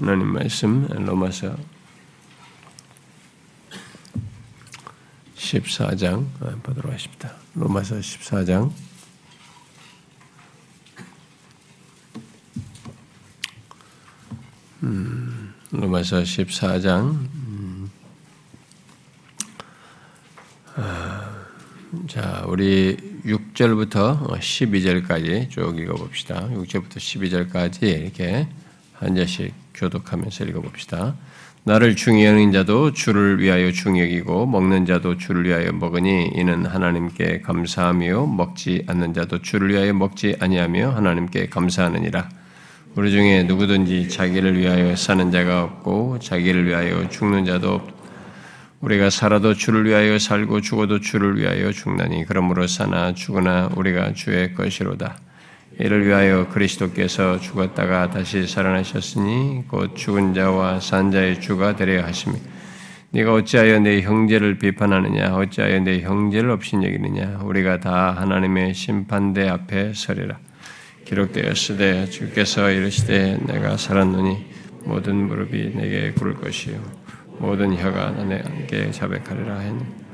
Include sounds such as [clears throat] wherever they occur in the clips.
하나님 말씀 로마서 14장 보도록 하십니다. 로마서 14장 음, 로마서 14장 음, 아, 자 우리 6절부터 12절까지 쭉 읽어봅시다. 6절부터 12절까지 이렇게 한 절씩 교독하면서 읽어봅시다. 나를 중요하는 자도 주를 위하여 중여기고 먹는 자도 주를 위하여 먹으니 이는 하나님께 감사하며 먹지 않는 자도 주를 위하여 먹지 아니하며 하나님께 감사하느니라. 우리 중에 누구든지 자기를 위하여 사는 자가 없고 자기를 위하여 죽는 자도 없고 우리가 살아도 주를 위하여 살고 죽어도 주를 위하여 죽나니 그러므로 사나 죽으나 우리가 주의 것이로다. 이를 위하여 그리스도께서 죽었다가 다시 살아나셨으니 곧 죽은 자와 산 자의 주가 되려 하심이. 네가 어찌하여 내 형제를 비판하느냐? 어찌하여 내 형제를 업신여기느냐? 우리가 다 하나님의 심판대 앞에 서리라. 기록되었으되 주께서 이르시되 내가 살았노니 모든 무릎이 내게 꿇을 것이요 모든 혀가 나에게 자백하리라 했니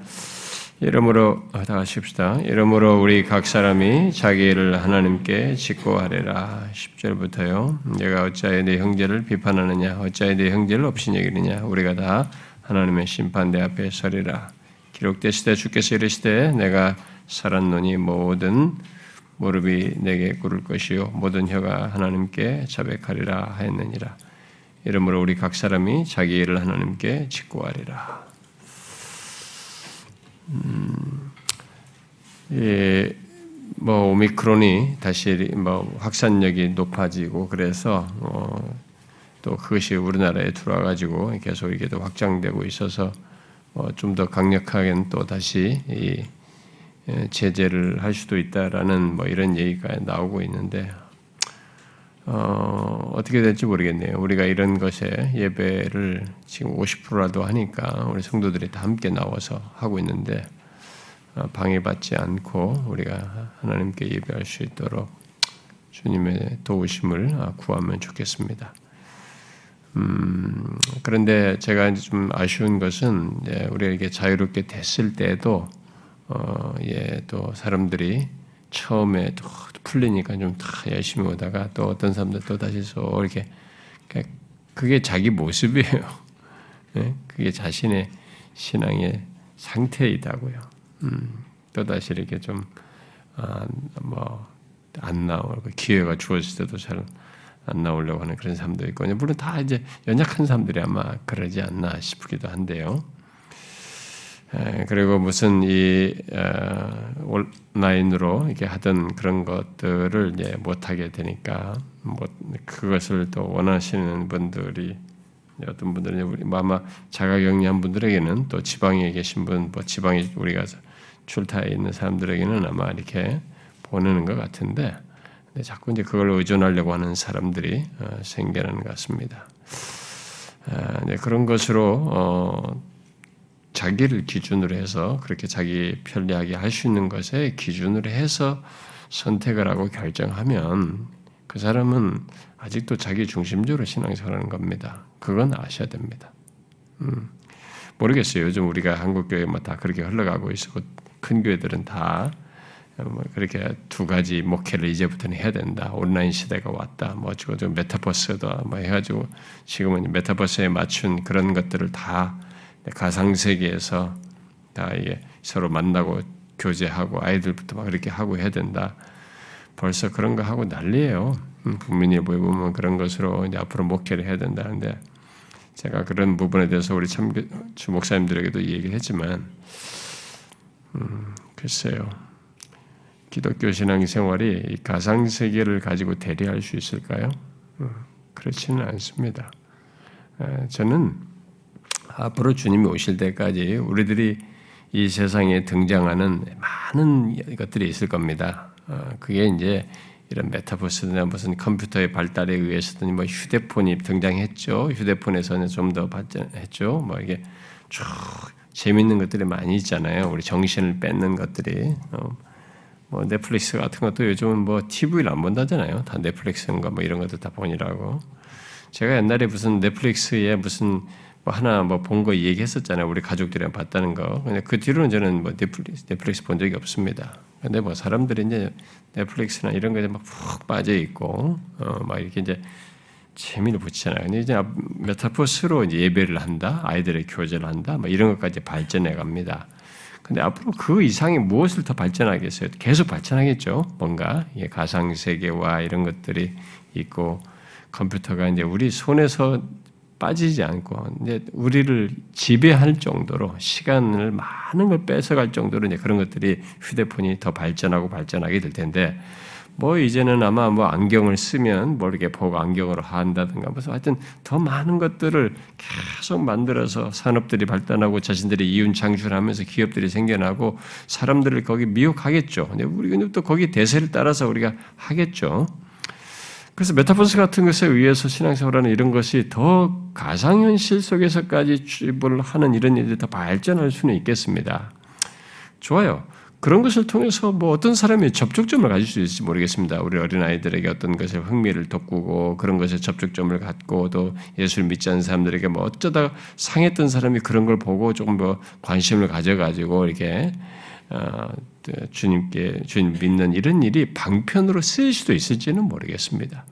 아, 다 하십시다. 이러므로 우리 각 사람이 자기 일을 하나님께 짓고 하리라. 10절부터요. 내가 어찌하여 내 형제를 비판하느냐 어찌하여 내 형제를 없인 여기느냐 우리가 다 하나님의 심판대 앞에 서리라. 기록되시되 주께서 이르시되 내가 살았노니 모든 무릎이 내게 꿇을 것이요 모든 혀가 하나님께 자백하리라 하였느니라. 이러므로 우리 각 사람이 자기 일을 하나님께 짓고 하리라. 음, 예, 뭐 오미크론이 다시 뭐 확산력이 높아지고 그래서 어, 또 그것이 우리나라에 들어와 가지고 계속 이게 또 확장되고 있어서 어, 좀 더 강력하게 또 다시 이 예, 제재를 할 수도 있다라는 뭐 이런 얘기가 나오고 있는데 어, 어떻게 될지 모르겠네요. 우리가 이런 것에 예배를 지금 50%라도 하니까 우리 성도들이 다 함께 나와서 하고 있는데 어, 방해받지 않고 우리가 하나님께 예배할 수 있도록 주님의 도우심을 아, 구하면 좋겠습니다. 음, 그런데 제가 좀 아쉬운 것은 우리가 이게 자유롭게 됐을 때도 어, 예, 또 사람들이 처음에 또 풀리니까 좀 다 열심히 오다가 또 어떤 사람들 또 다시 또 이렇게 그러니까 그게 자기 모습이에요. 네? [laughs] 그게 자신의 신앙의 상태이다고요. 음, 또 다시 이렇게 좀 아, 뭐안 나오고 기회가 주어질 때도 잘 안 나오려고 하는 그런 사람도 있고 물론 다 이제 연약한 사람들이 아마 그러지 않나 싶기도 한데요. 그리고 무슨 이 온라인으로 이렇게 하던 그런 것들을 이제 못 하게 되니까 뭐 그것을 또 원하시는 분들이 어떤 분들은 우리 뭐 아마 자가격리한 분들에게는 또 지방에 계신 분, 뭐 지방에 우리가 출타에 있는 사람들에게는 아마 이렇게 보내는 것 같은데 자꾸 이제 그걸 의존하려고 하는 사람들이 어, 생겨나는 것 같습니다. 그런 것으로 어, 자기를 기준으로 해서 그렇게 자기 편리하게 할 수 있는 것에 기준으로 해서 선택을 하고 결정하면 그 사람은 아직도 자기 중심적으로 신앙생활하는 겁니다. 그건 아셔야 됩니다. 음, 모르겠어요. 요즘 우리가 한국 교회 뭐다 그렇게 흘러가고 있고 큰 교회들은 다 뭐 그렇게 두 가지 목회를 이제부터는 해야 된다. 온라인 시대가 왔다. 뭐 어쩌고 저 메타버스도 뭐 해가지고 지금은 메타버스에 맞춘 그런 것들을 다 가상 세계에서 다 이게 서로 만나고 교제하고 아이들부터 막 그렇게 하고 해야 된다. 벌써 그런 거 하고 난리예요. 음, 국민일보에 보면 그런 것으로 이제 앞으로 목회를 해야 된다는데 제가 그런 부분에 대해서 우리 참 주 목사님들에게도 얘기를 했지만 음, 글쎄요. 기독교 신앙 생활이 가상 세계를 가지고 대리할 수 있을까요? 음, 그렇지는 않습니다. 저는 앞으로 주님이 오실 때까지 우리들이 이 세상에 등장하는 많은 것들이 있을 겁니다. 어, 그게 이제 이런 메타버스나 무슨 컴퓨터의 발달에 의해서든 뭐 휴대폰이 등장했죠. 휴대폰에서는 좀 더 발전했죠. 뭐 이게 쭉 재밌는 것들이 많이 있잖아요. 우리 정신을 뺏는 것들이. 어, 뭐 넷플릭스 같은 것도 요즘은 뭐 TV를 안 본다잖아요. 다 넷플릭스인가 뭐 이런 것들 다 보니라고. 제가 옛날에 무슨 넷플릭스에 무슨 뭐 하나 뭐 본 거 얘기했었잖아요. 우리 가족들이랑 봤다는 거. 근데 그 뒤로는 저는 뭐 넷플릭스, 넷플릭스 본 적이 없습니다. 근데 뭐 사람들이 이제 넷플릭스나 이런 거에 막 푹 빠져 있고, 어, 막 이렇게 이제 재미를 붙이잖아요. 근데 이제 메타포스로 이제 예배를 한다, 아이들의 교제를 한다, 뭐 이런 것까지 발전해 갑니다. 근데 앞으로 그 이상이 무엇을 더 발전하겠어요? 계속 발전하겠죠. 뭔가 가상 세계와 이런 것들이 있고 컴퓨터가 이제 우리 손에서 빠지지 않고 이제 우리를 지배할 정도로 시간을 많은 걸 뺏어갈 정도로 이제 그런 것들이 휴대폰이 더 발전하고 발전하게 될 텐데 뭐 이제는 아마 뭐 안경을 쓰면 뭐 이렇게 보고 안경으로 한다든가 무슨 하여튼 더 많은 것들을 계속 만들어서 산업들이 발달하고 자신들이 이윤 창출하면서 기업들이 생겨나고 사람들을 거기 미혹하겠죠. 근데 우리는 또 거기 대세를 따라서 우리가 하겠죠. 그래서 메타버스 같은 것에 의해서 신앙생활하는 이런 것이 더 가상현실 속에서까지 주입을 하는 이런 일들이 더 발전할 수는 있겠습니다. 좋아요. 그런 것을 통해서 뭐 어떤 사람이 접촉점을 가질 수 있을지 모르겠습니다. 우리 어린아이들에게 어떤 것에 흥미를 돋구고 그런 것에 접촉점을 갖고 또 예수를 믿지 않는 사람들에게 뭐 어쩌다 상했던 사람이 그런 걸 보고 조금 뭐 관심을 가져가지고 이렇게 어, 주님께 주님 믿는 이런 일이 방편으로 쓰일 수도 있을지는 모르겠습니다.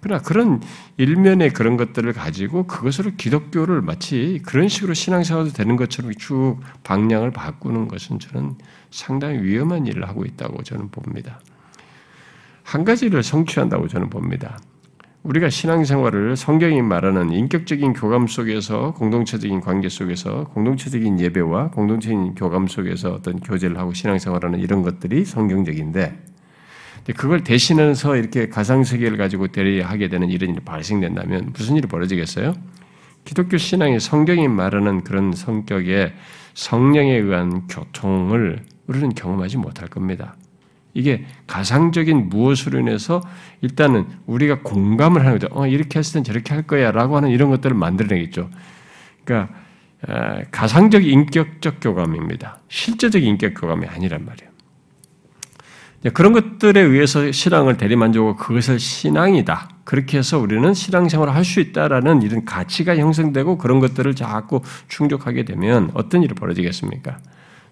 그러나 그런 일면의 그런 것들을 가지고 그것으로 기독교를 마치 그런 식으로 신앙생활도 되는 것처럼 쭉 방향을 바꾸는 것은 저는 상당히 위험한 일을 하고 있다고 저는 봅니다. 한 가지를 성취한다고 저는 봅니다. 우리가 신앙생활을 성경이 말하는 인격적인 교감 속에서 공동체적인 관계 속에서 공동체적인 예배와 공동체적인 교감 속에서 어떤 교제를 하고 신앙생활하는 이런 것들이 성경적인데 그걸 대신해서 이렇게 가상 세계를 가지고 대리하게 되는 이런 일이 발생된다면 무슨 일이 벌어지겠어요? 기독교 신앙이 성경이 말하는 그런 성격의 성령에 의한 교통을 우리는 경험하지 못할 겁니다. 이게 가상적인 무엇으로 인해서 일단은 우리가 공감을 하는 거죠. 어, 이렇게 했을 땐 저렇게 할 거야 라고 하는 이런 것들을 만들어내겠죠. 그러니까 가상적 인격적 교감입니다. 실제적 인격 교감이 아니란 말이에요. 그런 것들에 의해서 신앙을 대리만족하고 그것을 신앙이다. 그렇게 해서 우리는 신앙생활을 할 수 있다라는 이런 가치가 형성되고 그런 것들을 자꾸 충족하게 되면 어떤 일이 벌어지겠습니까?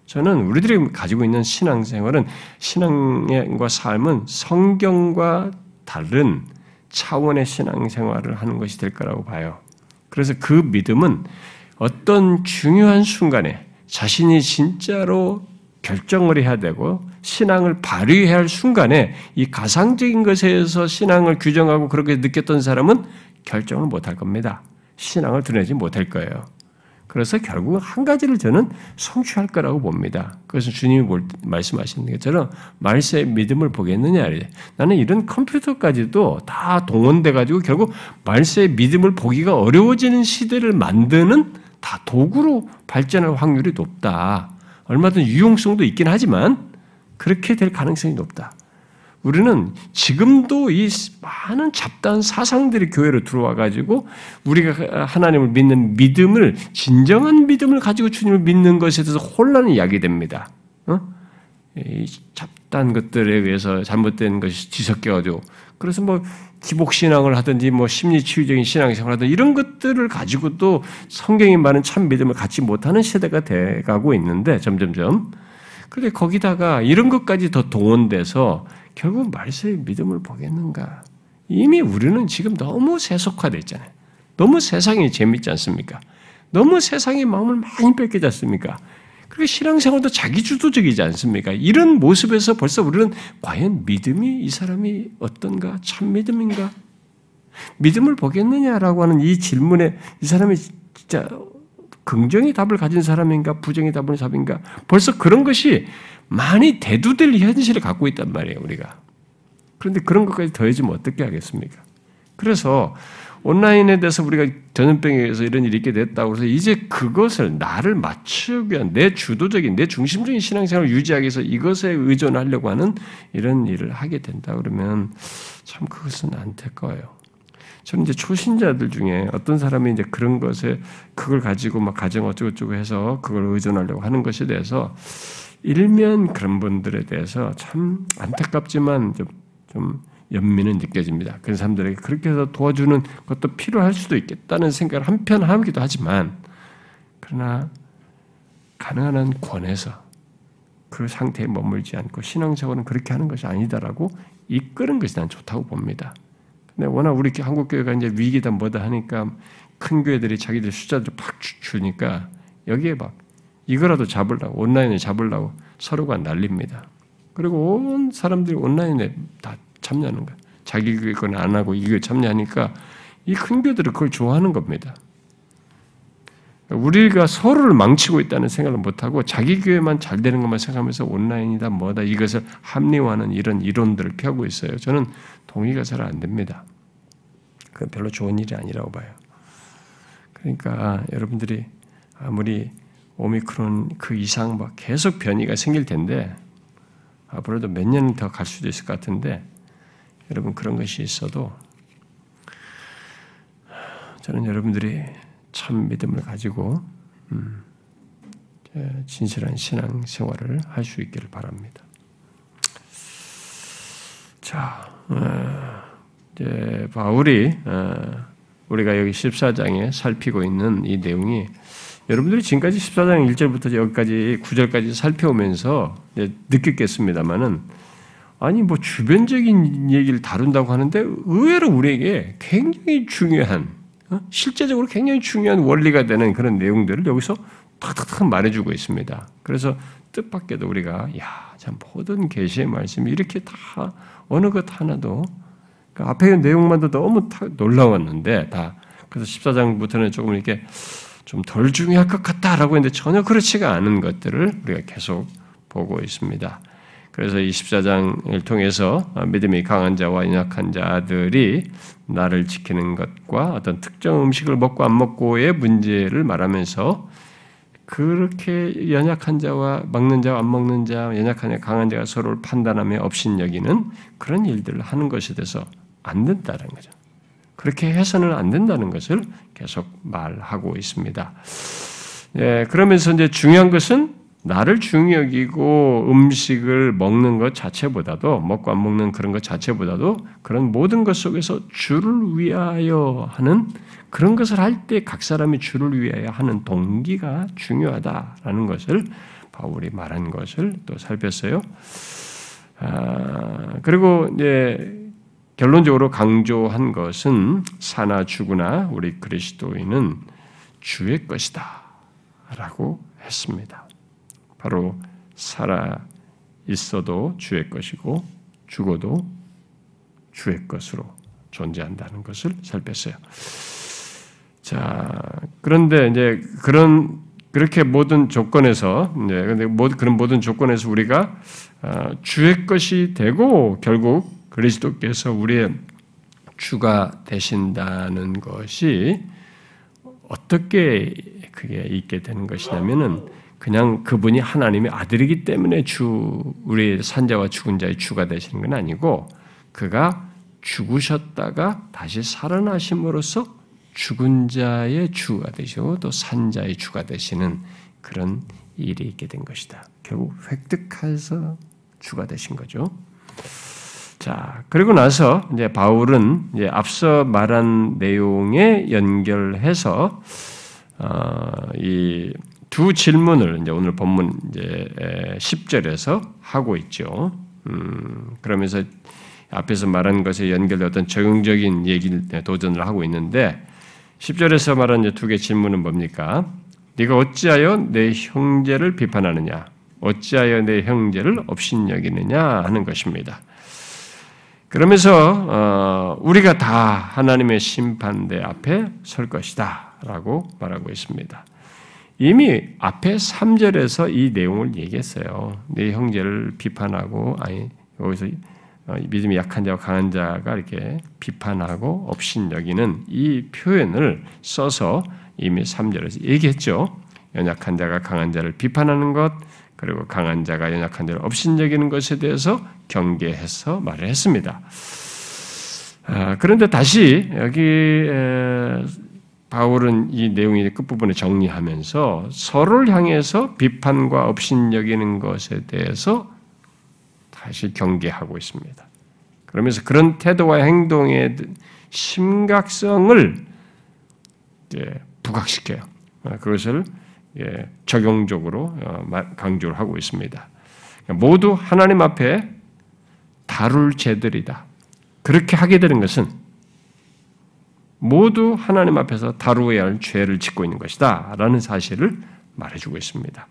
저는 우리들이 가지고 있는 신앙생활은 신앙과 삶은 성경과 다른 차원의 신앙생활을 하는 것이 될 거라고 봐요. 그래서 그 믿음은 어떤 중요한 순간에 자신이 진짜로 결정을 해야 되고 신앙을 발휘해야 할 순간에 이 가상적인 것에서 신앙을 규정하고 그렇게 느꼈던 사람은 결정을 못할 겁니다. 신앙을 드러내지 못할 거예요. 그래서 결국 한 가지를 저는 성취할 거라고 봅니다. 그것은 주님이 말씀하시는 것처럼 말세의 믿음을 보겠느냐. 나는 이런 컴퓨터까지도 다 동원돼 가지고 결국 말세의 믿음을 보기가 어려워지는 시대를 만드는 다 도구로 발전할 확률이 높다. 얼마든 유용성도 있긴 하지만 그렇게 될 가능성이 높다. 우리는 지금도 이 많은 잡다한 사상들이 교회로 들어와 가지고 우리가 하나님을 믿는 믿음을 진정한 믿음을 가지고 주님을 믿는 것에 대해서 혼란이 야기됩니다. 어? 이 잡다한 것들에 의해서 잘못된 것이 뒤섞여가지고 그래서 뭐 기복 신앙을 하든지 뭐 심리 치유적인 신앙생활 하든 이런 것들을 가지고도 성경이 말하는 참 믿음을 갖지 못하는 시대가 돼가고 있는데 점점점. 그런데 거기다가 이런 것까지 더 동원돼서 결국 말세의 믿음을 보겠는가? 이미 우리는 지금 너무 세속화됐잖아요. 너무 세상이 재밌지 않습니까? 너무 세상의 마음을 많이 뺏기지 않습니까? 그리고 신앙생활도 자기주도적이지 않습니까? 이런 모습에서 벌써 우리는 과연 믿음이 이 사람이 어떤가? 참 믿음인가? 믿음을 보겠느냐라고 하는 이 질문에 이 사람이 진짜 긍정의 답을 가진 사람인가? 부정의 답을 사람인가? 벌써 그런 것이 많이 대두될 현실을 갖고 있단 말이에요, 우리가. 그런데 그런 것까지 더해지면 어떻게 하겠습니까? 그래서 온라인에 대해서 우리가 전염병에 의해서 이런 일이 있게 됐다고 해서 이제 그것을 나를 맞추기 위한 내 주도적인, 내 중심적인 신앙생활을 유지하기 위해서 이것에 의존하려고 하는 이런 일을 하게 된다 그러면 참 그것은 안될 거예요. 저는 이제 초신자들 중에 어떤 사람이 이제 그런 것에 그걸 가지고 막 가정 어쩌고저쩌고 해서 그걸 의존하려고 하는 것에 대해서 일면 그런 분들에 대해서 참 안타깝지만 좀, 좀 연민은 느껴집니다. 그런 사람들에게 그렇게 해서 도와주는 것도 필요할 수도 있겠다는 생각을 한편 하기도 하지만 그러나 가능한 한 권해서 그 상태에 머물지 않고 신앙적으로는 그렇게 하는 것이 아니다라고 이끄는 것이 난 좋다고 봅니다. 근데 워낙 우리 한국 교회가 이제 위기다 뭐다 하니까 큰 교회들이 자기들 숫자를 팍 주니까 여기에 막 이거라도 잡으려고 온라인에 잡으려고 서로가 날립니다. 그리고 온 사람들이 온라인에 다 참여하는 거야. 자기 거는 안 하고 이거 참여하니까 이 큰 교회들은 그걸 좋아하는 겁니다. 우리가 서로를 망치고 있다는 생각을 못하고 자기 교회만 잘 되는 것만 생각하면서 온라인이다 뭐다 이것을 합리화하는 이런 이론들을 펴고 있어요. 저는 동의가 잘 안 됩니다. 그건 별로 좋은 일이 아니라고 봐요. 그러니까 여러분들이 아무리 오미크론 그 이상 막 계속 변이가 생길 텐데 앞으로도 몇 년 더 갈 수도 있을 것 같은데 여러분 그런 것이 있어도 저는 여러분들이 참 믿음을 가지고 음, 진실한 신앙 생활을 할 수 있기를 바랍니다. 자, 어, 이제 바울이 어, 우리가 여기 14장에 살피고 있는 이 내용이 여러분들이 지금까지 14장 1절부터 여기까지 9절까지 살펴오면서 느꼈겠습니다만은 아니 뭐 주변적인 얘기를 다룬다고 하는데 의외로 우리에게 굉장히 중요한 어? 실제적으로 굉장히 중요한 원리가 되는 그런 내용들을 여기서 탁탁탁 말해주고 있습니다. 그래서 뜻밖에도 우리가 야참 모든 계시의 말씀이 이렇게 다 어느 것 하나도 그 앞에 내용만도 너무 놀라웠는데 다 그래서 14장부터는 조금 이렇게 좀 덜 중요할 것 같다라고 했는데 전혀 그렇지가 않은 것들을 우리가 계속 보고 있습니다. 그래서 이 14장을 통해서 믿음이 강한 자와 연약한 자들이 나를 지키는 것과 어떤 특정 음식을 먹고 안 먹고의 문제를 말하면서 그렇게 연약한 자와 먹는 자와 안 먹는 자, 연약한 자, 강한 자가 서로를 판단하며 업신여기는 그런 일들을 하는 것에 대해서 안 된다는 거죠. 그렇게 해서는 안 된다는 것을 계속 말하고 있습니다. 예, 그러면서 이제 중요한 것은 나를 중요 여기고 음식을 먹는 것 자체보다도 먹고 안 먹는 그런 것 자체보다도 그런 모든 것 속에서 주를 위하여 하는 그런 것을 할 때 각 사람이 주를 위하여 하는 동기가 중요하다라는 것을 바울이 말한 것을 또 살폈어요. 아, 그리고 이제 결론적으로 강조한 것은 사나 죽으나 우리 그리스도인은 주의 것이다 라고 했습니다. 바로 살아 있어도 주의 것이고 죽어도 주의 것으로 존재한다는 것을 살폈어요. 자, 그런데 이제 그런 그렇게 모든 조건에서 이제 근데 그런 모든 조건에서 우리가 아, 주의 것이 되고 결국 그리스도께서 우리의 주가 되신다는 것이 어떻게 그게 있게 되는 것이냐면은 그냥 그분이 하나님의 아들이기 때문에 주 우리 산자와 죽은 자의 주가 되시는 건 아니고 그가 죽으셨다가 다시 살아나심으로써 죽은 자의 주가 되시고 또 산자의 주가 되시는 그런 일이 있게 된 것이다. 결국 획득해서 주가 되신 거죠. 자, 그리고 나서 이제 바울은 이제 앞서 말한 내용에 연결해서 어, 이두 질문을 이제 오늘 본문 이제 10절에서 하고 있죠. 음, 그러면서 앞에서 말한 것에 연결된 어떤 적용적인 얘기를 도전을 하고 있는데 10절에서 말한 두개 질문은 뭡니까? 네가 어찌하여 내 형제를 비판하느냐? 어찌하여 내 형제를 업신여기느냐 하는 것입니다. 그러면서 어, 우리가 다 하나님의 심판대 앞에 설 것이다라고 말하고 있습니다. 이미 앞에 3절에서 이 내용을 얘기했어요. 내 형제를 비판하고 아니 여기서 어, 믿음이 약한 자와 강한 자가 이렇게 비판하고 업신 여기는 이 표현을 써서 이미 3절에서 얘기했죠. 연약한 자가 강한 자를 비판하는 것, 그리고 강한 자가 연약한 자를 업신 여기는 것에 대해서 경계해서 말을 했습니다. 아, 그런데 다시 여기 바울은 이 내용의 끝부분에 정리하면서 서로를 향해서 비판과 업신 여기는 것에 대해서 다시 경계하고 있습니다. 그러면서 그런 태도와 행동의 심각성을 부각시켜요. 어, 그것을 적용적으로 어, 강조를 하고 있습니다. 그러니까 모두 하나님 앞에 다룰 죄들이다. 그렇게 하게 되는 것은 모두 하나님 앞에서 다루어야 할 죄를 짓고 있는 것이다. 라는 사실을 말해주고 있습니다.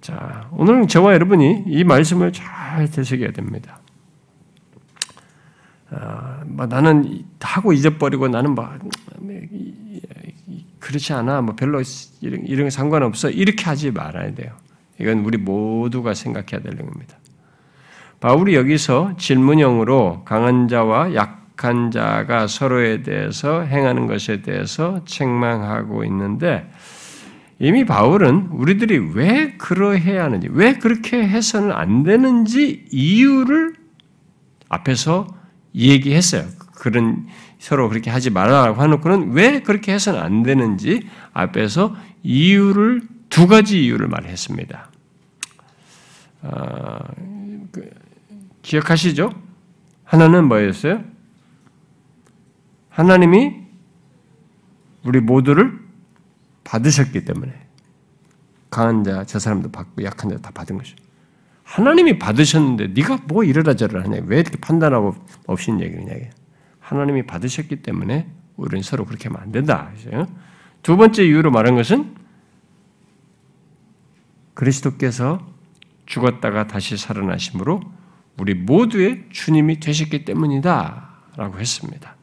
자, 오늘은 저와 여러분이 이 말씀을 잘 되새겨야 됩니다. 아, 뭐 나는 하고 잊어버리고 나는 뭐 그렇지 않아. 뭐 별로 이런, 이런 상관없어. 이렇게 하지 말아야 돼요. 이건 우리 모두가 생각해야 되는 겁니다. 바울이 여기서 질문형으로 강한 자와 약한 자가 서로에 대해서 행하는 것에 대해서 책망하고 있는데 이미 바울은 우리들이 왜 그러해야 하는지, 왜 그렇게 해서는 안 되는지 이유를 앞에서 얘기했어요. 그런 서로 그렇게 하지 말라고 하놓고는 왜 그렇게 해서는 안 되는지 앞에서 이유를 두 가지 이유를 말했습니다. 아, 그, 기억하시죠? 하나는 뭐였어요? 하나님이 우리 모두를 받으셨기 때문에 강한 자, 저 사람도 받고 약한 자 다 받은 것이죠. 하나님이 받으셨는데 네가 뭐 이러라 저러라 하냐? 왜 이렇게 판단하고 없이 얘기를 하냐? 하나님이 받으셨기 때문에 우리는 서로 그렇게 하면 안 된다. 두 번째 이유로 말한 것은 그리스도께서 죽었다가 다시 살아나심으로 우리 모두의 주님이 되셨기 때문이다 라고 했습니다.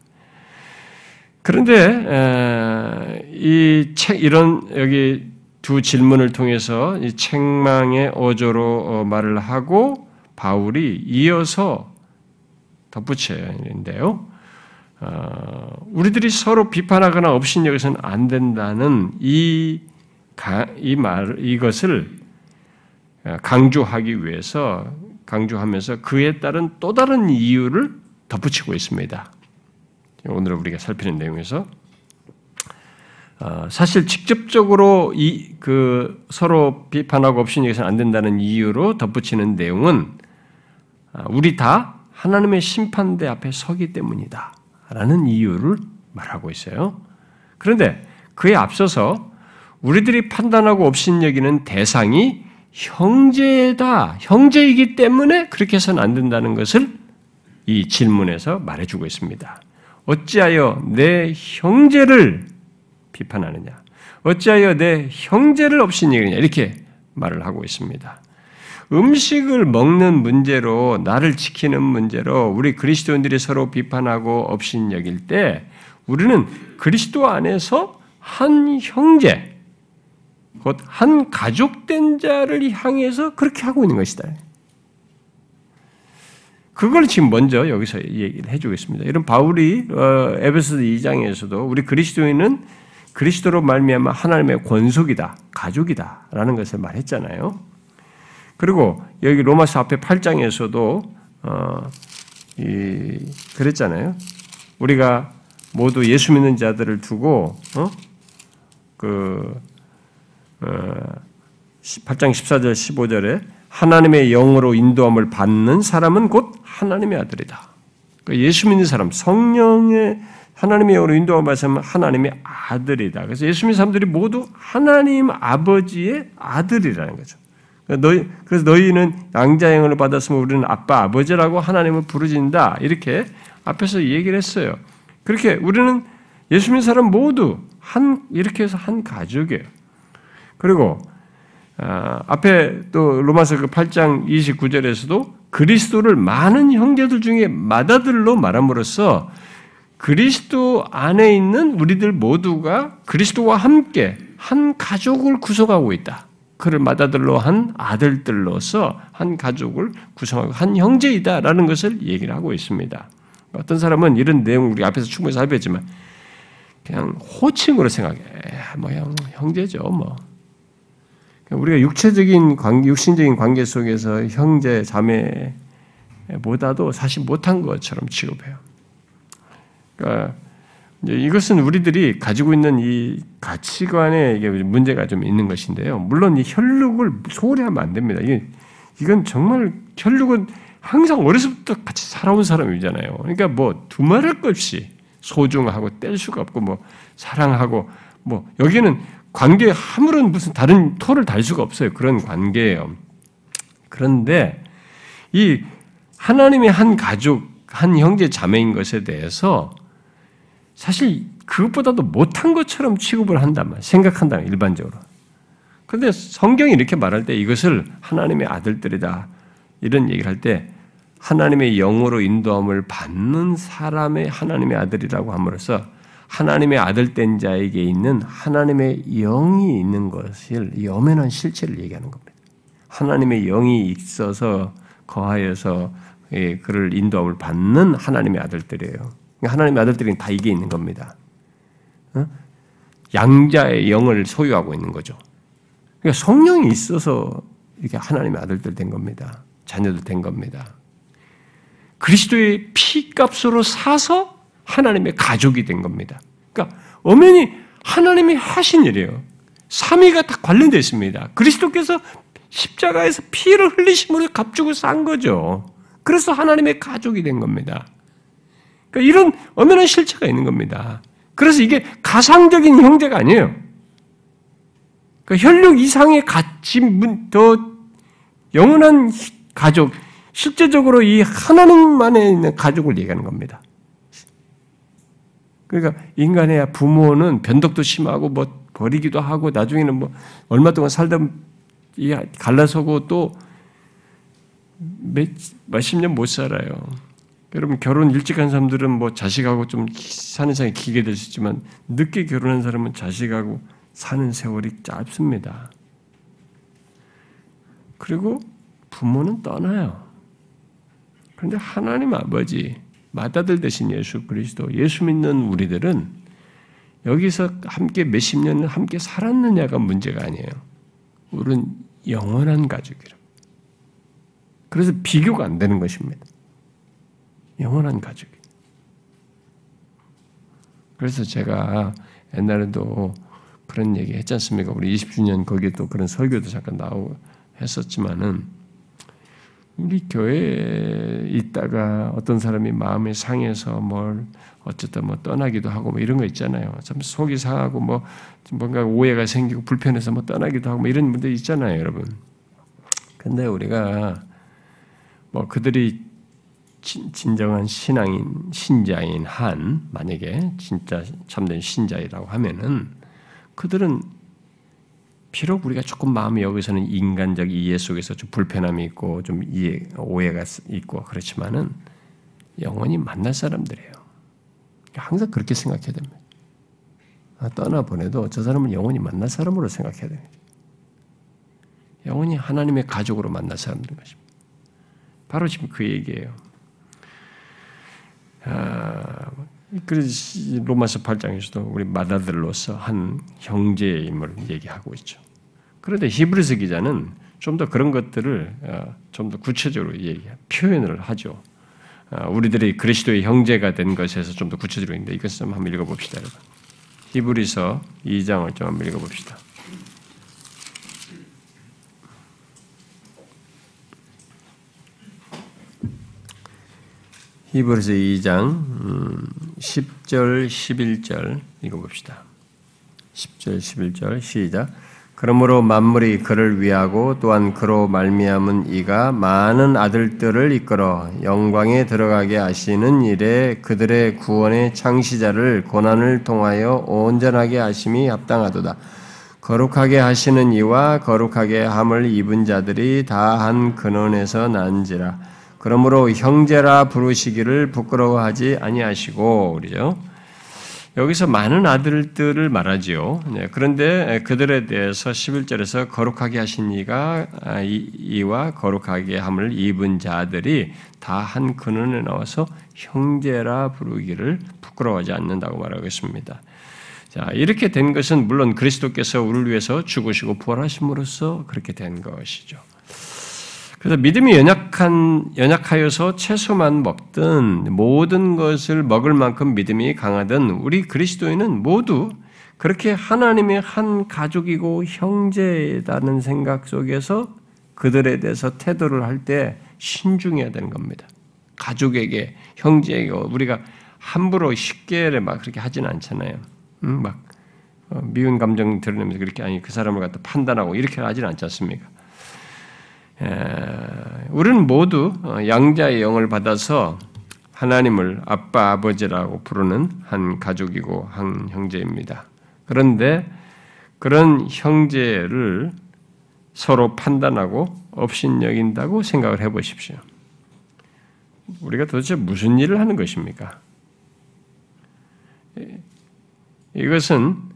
그런데 이 책 이런 여기 두 질문을 통해서 이 책망의 어조로 어, 말을 하고 바울이 이어서 덧붙여는데요. 어, 우리들이 서로 비판하거나 업신여기서는 안 된다는 이, 이 말, 이것을 어, 강조하기 위해서 강조하면서 그에 따른 또 다른 이유를 덧붙이고 있습니다. 오늘 우리가 살피는 내용에서 어, 사실 직접적으로 이 그 서로 비판하고 업신여기서는 안 된다는 이유로 덧붙이는 내용은 우리 다 하나님의 심판대 앞에 서기 때문이다. 라는 이유를 말하고 있어요. 그런데 그에 앞서서 우리들이 판단하고 업신여기는 대상이 형제다, 형제이기 때문에 그렇게 해서는 안 된다는 것을 이 질문에서 말해주고 있습니다. 어찌하여 내 형제를 비판하느냐? 어찌하여 내 형제를 업신여기느냐? 이렇게 말을 하고 있습니다. 음식을 먹는 문제로 나를 지키는 문제로 우리 그리스도인들이 서로 비판하고 업신 여길 때 우리는 그리스도 안에서 한 형제, 곧 한 가족된 자를 향해서 그렇게 하고 있는 것이다. 그걸 지금 먼저 여기서 얘기를 해주겠습니다. 이런 바울이 어, 에베소 2장에서도 우리 그리스도인은 그리스도로 말미암아 하나님의 권속이다, 가족이다라는 것을 말했잖아요. 그리고 여기 로마서 앞에 8장에서도 어, 이, 그랬잖아요. 우리가 모두 예수 믿는 자들을 두고 어? 그 어, 8장 14절 15절에 하나님의 영으로 인도함을 받는 사람은 곧 하나님의 아들이다. 그러니까 예수 믿는 사람, 성령의 하나님의 영으로 인도함을 받는 사람은 하나님의 아들이다. 그래서 예수 믿는 사람들이 모두 하나님 아버지의 아들이라는 거죠. 너희, 그래서 너희는 양자형을 받았으면 우리는 아빠, 아버지라고 하나님을 부르진다. 이렇게 앞에서 얘기를 했어요. 그렇게 우리는 예수 믿는 사람 모두 한, 이렇게 해서 한 가족이에요. 그리고, 아, 앞에 또 로마서 그 8장 29절에서도 그리스도를 많은 형제들 중에 마다들로 말함으로써 그리스도 안에 있는 우리들 모두가 그리스도와 함께 한 가족을 구성하고 있다. 그를 맏아들로 한 아들들로서 한 가족을 구성하고 한 형제이다라는 것을 얘기를 하고 있습니다. 어떤 사람은 이런 내용 우리 앞에서 충분히 살폈지만 그냥 호칭으로 생각해. 뭐 형, 형제죠, 뭐. 우리가 육체적인 관계, 육신적인 관계 속에서 형제, 자매보다도 사실 못한 것처럼 취급해요. 그러니까 이것은 우리들이 가지고 있는 이 가치관에 문제가 좀 있는 것인데요. 물론 이 혈육을 소홀히 하면 안 됩니다. 이게, 이건 정말 혈육은 항상 어려서부터 같이 살아온 사람이잖아요. 그러니까 뭐 두말할 것 없이 소중하고 뗄 수가 없고 뭐 사랑하고 뭐 여기는 관계 아무런 무슨 다른 토를 달 수가 없어요. 그런 관계예요. 그런데 이 하나님의 한 가족, 한 형제 자매인 것에 대해서 사실 그것보다도 못한 것처럼 취급을 한다면 생각한다면 일반적으로. 그런데 성경이 이렇게 말할 때 이것을 하나님의 아들들이다 이런 얘기를 할 때 하나님의 영으로 인도함을 받는 사람의 하나님의 아들이라고 함으로써 하나님의 아들 된 자에게 있는 하나님의 영이 있는 것을 엄연한 실체를 얘기하는 겁니다. 하나님의 영이 있어서 거하여서 예, 그를 인도함을 받는 하나님의 아들들이에요. 그러니까 하나님의 아들들은 다 이게 있는 겁니다. 어? 양자의 영을 소유하고 있는 거죠. 그러니까 성령이 있어서 이렇게 하나님의 아들들 된 겁니다. 자녀들 된 겁니다. 그리스도의 피값으로 사서 하나님의 가족이 된 겁니다. 그러니까 엄연히 하나님이 하신 일이에요. 삼위가 다 관련되어 있습니다. 그리스도께서 십자가에서 피를 흘리심으로 값주고 산 거죠. 그래서 하나님의 가족이 된 겁니다. 그러니까 이런 엄연한 실체가 있는 겁니다. 그래서 이게 가상적인 형제가 아니에요. 그러니까 혈육 이상의 가치, 더 영원한 가족, 실제적으로 이 하나님만에 있는 가족을 얘기하는 겁니다. 그러니까 인간의 부모는 변덕도 심하고 뭐 버리기도 하고 나중에는 뭐 얼마 동안 살다 갈라서고 또 몇, 몇십 년 못 살아요. 여러분 결혼 일찍 한 사람들은 뭐 자식하고 좀 사는 시간이 길게 될 수 있지만 늦게 결혼한 사람은 자식하고 사는 세월이 짧습니다. 그리고 부모는 떠나요. 그런데 하나님 아버지, 맏아들 대신 예수 그리스도, 예수 믿는 우리들은 여기서 함께 몇십 년을 함께 살았느냐가 문제가 아니에요. 우리는 영원한 가족이라. 그래서 비교가 안 되는 것입니다. 영원한 가족이. 그래서 제가 옛날에도 그런 얘기 했지 않습니까? 우리 20주년 거기에 또 그런 설교도 잠깐 나오고 했었지만은 우리 교회에 있다가 어떤 사람이 마음이 상해서 뭘 어쨌든 뭐 떠나기도 하고 뭐 이런 거 있잖아요. 참 속이 상하고 뭐 뭔가 오해가 생기고 불편해서 뭐 떠나기도 하고 뭐 이런 분들 있잖아요, 여러분. 근데 우리가 뭐 그들이 진, 정한 신앙인 신자인 한 만약에 진짜 참된 신자이라고 하면은 그들은 비록 우리가 조금 마음이 여기서는 인간적 이해 속에서 좀 불편함이 있고 좀 이해 오해가 있고 그렇지만은 영원히 만날 사람들이에요. 항상 그렇게 생각해야 됩니다. 아, 떠나 보내도 저 사람은 영원히 만날 사람으로 생각해야 됩니다. 영원히 하나님의 가족으로 만날 사람들인 것입니다. 바로 지금 그 얘기예요. 아, 그래서 로마서 8장에서도 우리 마다들로서 한 형제의 인물을 얘기하고 있죠. 그런데 히브리서 기자는 좀 더 그런 것들을 어, 좀더 구체적으로 얘기, 표현을 하죠. 어, 우리들이 그리스도의 형제가 된 것에서 좀 더 구체적으로 있는데 이것을 좀 한번 읽어봅시다. 여러분. 히브리서 2장을 좀 한번 읽어봅시다. 히브리서 2장 10절 11절 읽어봅시다. 10절 11절 시작 그러므로 만물이 그를 위하고 또한 그로 말미암은 이가 많은 아들들을 이끌어 영광에 들어가게 하시는 일에 그들의 구원의 창시자를 고난을 통하여 온전하게 하심이 합당하도다. 거룩하게 하시는 이와 거룩하게 함을 입은 자들이 다 한 근원에서 난지라. 그러므로 형제라 부르시기를 부끄러워하지 아니하시고 그러죠. 여기서 많은 아들들을 말하지요. 네, 그런데 그들에 대해서 11절에서 거룩하게 하신 이가 아, 이와 거룩하게 함을 입은 자들이 다 한 근원에 나와서 형제라 부르기를 부끄러워하지 않는다고 말하고 있습니다. 자, 이렇게 된 것은 물론 그리스도께서 우리를 위해서 죽으시고 부활하심으로써 그렇게 된 것이죠. 그래서 믿음이 연약한 연약하여서 채소만 먹든 모든 것을 먹을 만큼 믿음이 강하든 우리 그리스도인은 모두 그렇게 하나님의 한 가족이고 형제라는 생각 속에서 그들에 대해서 태도를 할 때 신중해야 되는 겁니다. 가족에게, 형제에게 우리가 함부로 쉽게 막 그렇게 하지는 않잖아요. 음, 막 어, 미운 감정 드러내면서 그렇게 아니 그 사람을 갖다 판단하고 이렇게 하지는 않지 않습니까? 에, 우리는 모두 어, 양자의 영을 받아서 하나님을 아빠 아버지라고 부르는 한 가족이고 한 형제입니다. 그런데 그런 형제를 서로 판단하고 업신여긴다고 생각을 해 보십시오. 우리가 도대체 무슨 일을 하는 것입니까? 이것은 어,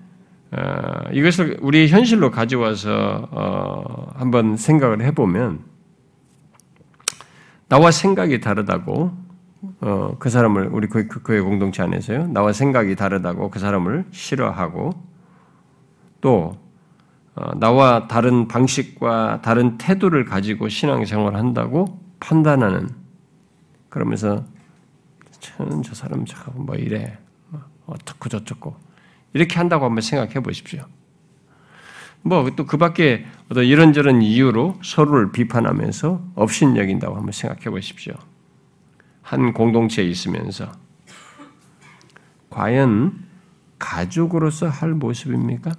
이것을 우리 현실로 가져와서 어, 한번 생각을 해보면 나와 생각이 다르다고 어, 그 사람을 우리 그, 그, 교회 공동체 안에서요. 나와 생각이 다르다고 그 사람을 싫어하고 또 어, 나와 다른 방식과 다른 태도를 가지고 신앙생활을 한다고 판단하는 그러면서 저는 저 사람 뭐 이래. 뭐 어떻고 저쩌고 이렇게 한다고 한번 생각해 보십시오. 뭐 또 그 밖에 어떤 이런저런 이유로 서로를 비판하면서 업신여긴다고 한번 생각해 보십시오. 한 공동체에 있으면서 과연 가족으로서 할 모습입니까?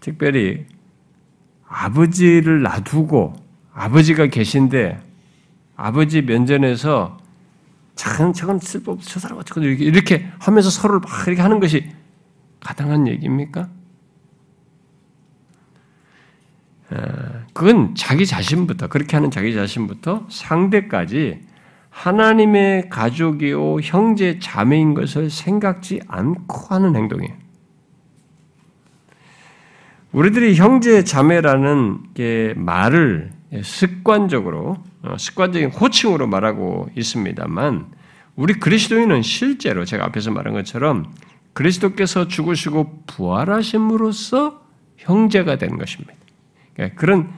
특별히 아버지를 놔두고 아버지가 계신데 아버지 면전에서 저건 저건 쓸법 저 사람 어쩌고 이렇게 이렇게 하면서 서로를 막 이렇게 하는 것이 가당한 얘기입니까? 그건 자기 자신부터 그렇게 하는 자기 자신부터 상대까지 하나님의 가족이요 형제 자매인 것을 생각지 않고 하는 행동이에요. 우리들이 형제 자매라는 게 말을 습관적으로 어, 습관적인 호칭으로 말하고 있습니다만 우리 그리스도인은 실제로 제가 앞에서 말한 것처럼 그리스도께서 죽으시고 부활하심으로써 형제가 되는 것입니다. 그러니까 그런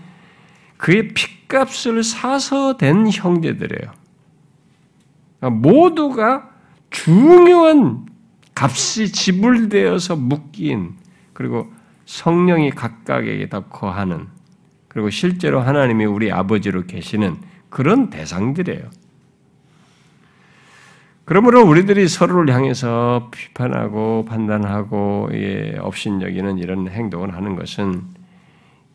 그의 핏값을 사서 된 형제들이에요. 그러니까 모두가 중요한 값이 지불되어서 묶인 그리고 성령이 각각에게 다 거하는 그리고 실제로 하나님이 우리 아버지로 계시는 그런 대상들이에요. 그러므로 우리들이 서로를 향해서 비판하고 판단하고 예, 업신여기는 이런 행동을 하는 것은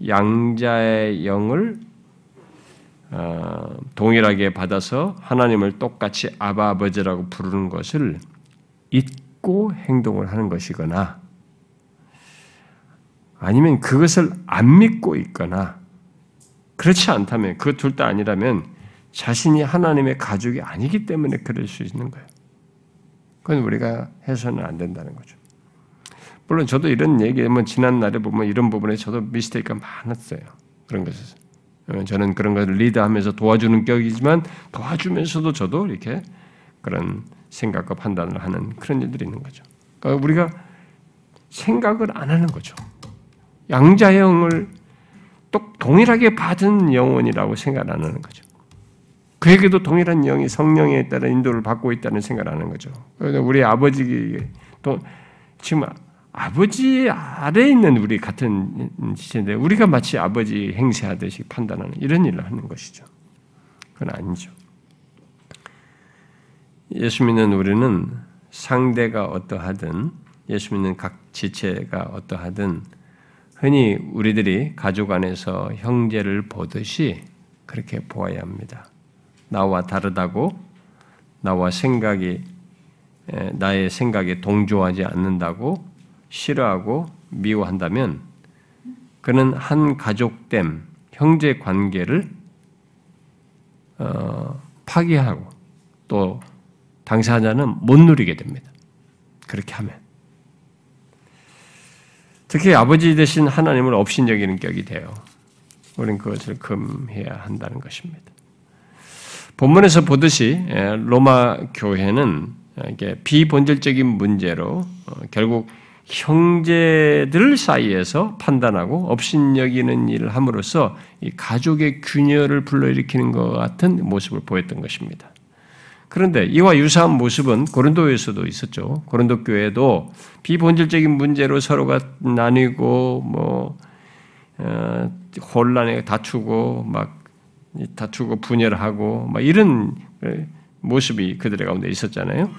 양자의 영을 어, 동일하게 받아서 하나님을 똑같이 아바 아버지라고 부르는 것을 잊고 행동을 하는 것이거나 아니면 그것을 안 믿고 있거나 그렇지 않다면 그 둘 다 아니라면 자신이 하나님의 가족이 아니기 때문에 그럴 수 있는 거예요. 그건 우리가 해서는 안 된다는 거죠. 물론 저도 이런 얘기하면 지난 날에 보면 이런 부분에 저도 미스테이크가 많았어요. 그런 것에서. 저는 그런 것을 리드하면서 도와주는 격이지만 도와주면서도 저도 이렇게 그런 생각과 판단을 하는 그런 일들이 있는 거죠. 그러니까 우리가 생각을 안 하는 거죠. 양자형을 또 동일하게 받은 영혼이라고 생각 안 하는 거죠. 그에게도 동일한 영이 성령에 따라 인도를 받고 있다는 생각을 하는 거죠. 우리 아버지 또 지금 아버지 아래 있는 우리 같은 지체인데 우리가 마치 아버지 행세하듯이 판단하는 이런 일을 하는 것이죠. 그건 아니죠. 예수 믿는 우리는 상대가 어떠하든 예수 믿는 각 지체가 어떠하든 흔히 우리들이 가족 안에서 형제를 보듯이 그렇게 보아야 합니다. 나와 다르다고 나와 생각이 나의 생각에 동조하지 않는다고 싫어하고 미워한다면 그는 한 가족됨 형제 관계를 어, 파괴하고 또 당사자는 못 누리게 됩니다. 그렇게 하면 특히 아버지 대신 하나님을 업신여기는 격이 돼요. 우리는 그것을 금해야 한다는 것입니다. 본문에서 보듯이 예, 로마 교회는 이게 비본질적인 문제로 어, 결국 형제들 사이에서 판단하고 업신여기는 일을 함으로써 이 가족의 균열을 불러일으키는 것 같은 모습을 보였던 것입니다. 그런데 이와 유사한 모습은 고린도에서도 있었죠. 고린도 교회도 비본질적인 문제로 서로가 나뉘고 뭐 어, 혼란에 다투고 막 다투고 분열하고 막 이런 모습이 그들의 가운데 있었잖아요.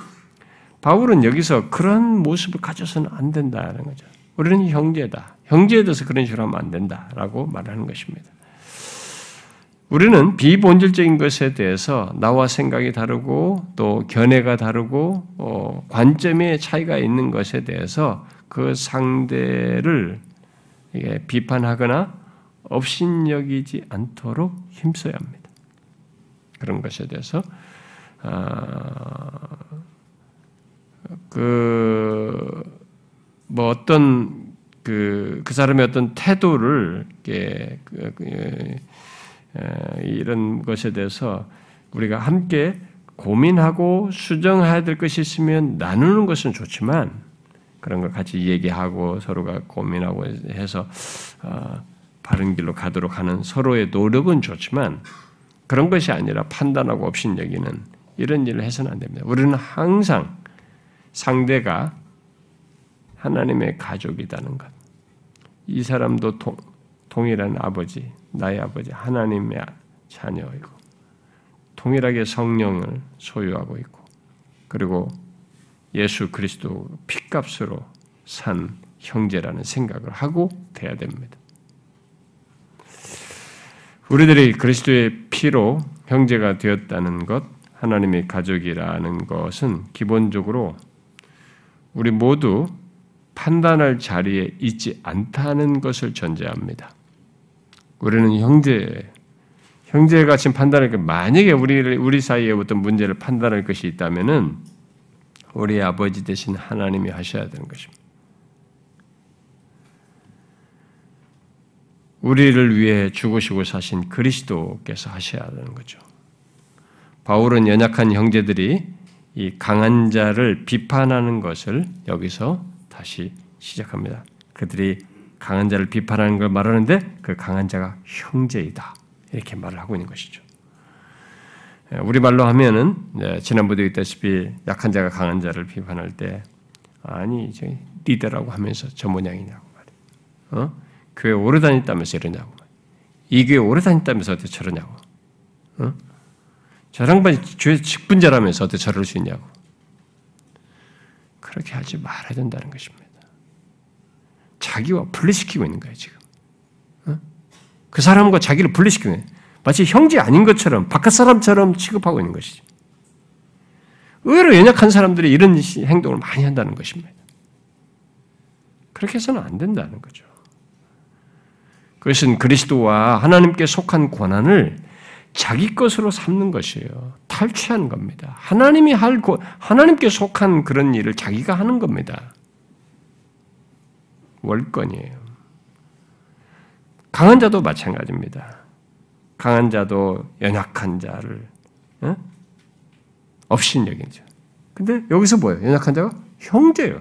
바울은 여기서 그런 모습을 가져서는 안 된다는 거죠. 우리는 형제다. 형제에 대해서 그런 식으로 하면 안 된다라고 말하는 것입니다. 우리는 비본질적인 것에 대해서 나와 생각이 다르고 또 견해가 다르고 어, 관점의 차이가 있는 것에 대해서 그 상대를 비판하거나 업신여기지 않도록 힘써야 합니다. 그런 것에 대해서 아, 그뭐 어떤 그, 그 사람의 어떤 태도를 이렇게 그, 그, 이런 것에 대해서 우리가 함께 고민하고 수정해야 될 것이 있으면 나누는 것은 좋지만 그런 걸 같이 얘기하고 서로가 고민하고 해서 어, 바른 길로 가도록 하는 서로의 노력은 좋지만 그런 것이 아니라 판단하고 없인 여기는 이런 일을 해서는 안 됩니다. 우리는 항상 상대가 하나님의 가족이라는 것. 이 사람도 동, 동일한 아버지, 나의 아버지, 하나님의 자녀이고, 동일하게 성령을 소유하고 있고, 그리고 예수 그리스도 핏값으로 산 형제라는 생각을 하고 돼야 됩니다. 우리들이 그리스도의 피로 형제가 되었다는 것, 하나님의 가족이라는 것은 기본적으로 우리 모두 판단할 자리에 있지 않다는 것을 전제합니다. 우리는 형제, 형제가 지금 판단할 것, 만약에 우리 우리 사이에 어떤 문제를 판단할 것이 있다면은 우리 아버지 대신 하나님이 하셔야 되는 것입니다. 우리를 위해 죽으시고 사신 그리스도께서 하셔야 되는 거죠. 바울은 연약한 형제들이 이 강한 자를 비판하는 것을 여기서 다시 시작합니다. 그들이 강한 자를 비판하는 걸 말하는데 그 강한 자가 형제이다. 이렇게 말을 하고 있는 것이죠. 예, 우리 말로 하면은 지난번에도 있다시피 약한 자가 강한 자를 비판할 때 아니 저 리더라고 하면서 저 모양이냐고 말이에요. 어? 교회 오래 다녔다면서 이러냐고. 이 교회 오래 다녔다면서 어떻게 저러냐고. 어? 저 양반이 교회 직분자라면서 어떻게 저럴 수 있냐고. 그렇게 하지 말아야 된다는 것입니다. 자기와 분리시키고 있는 거예요, 지금. 어? 그 사람과 자기를 분리시키고 있는 마치 형제 아닌 것처럼, 바깥 사람처럼 취급하고 있는 것이죠. 의외로 연약한 사람들이 이런 행동을 많이 한다는 것입니다. 그렇게 해서는 안 된다는 거죠. 그것은 그리스도와 하나님께 속한 권한을 자기 것으로 삼는 것이에요. 탈취하는 겁니다. 하나님이 할 하나님께 속한 그런 일을 자기가 하는 겁니다. 월권이에요. 강한 자도 마찬가지입니다. 강한 자도 연약한 자를 어? 업신여긴죠. 근데 여기서 뭐예요? 연약한 자가 형제예요.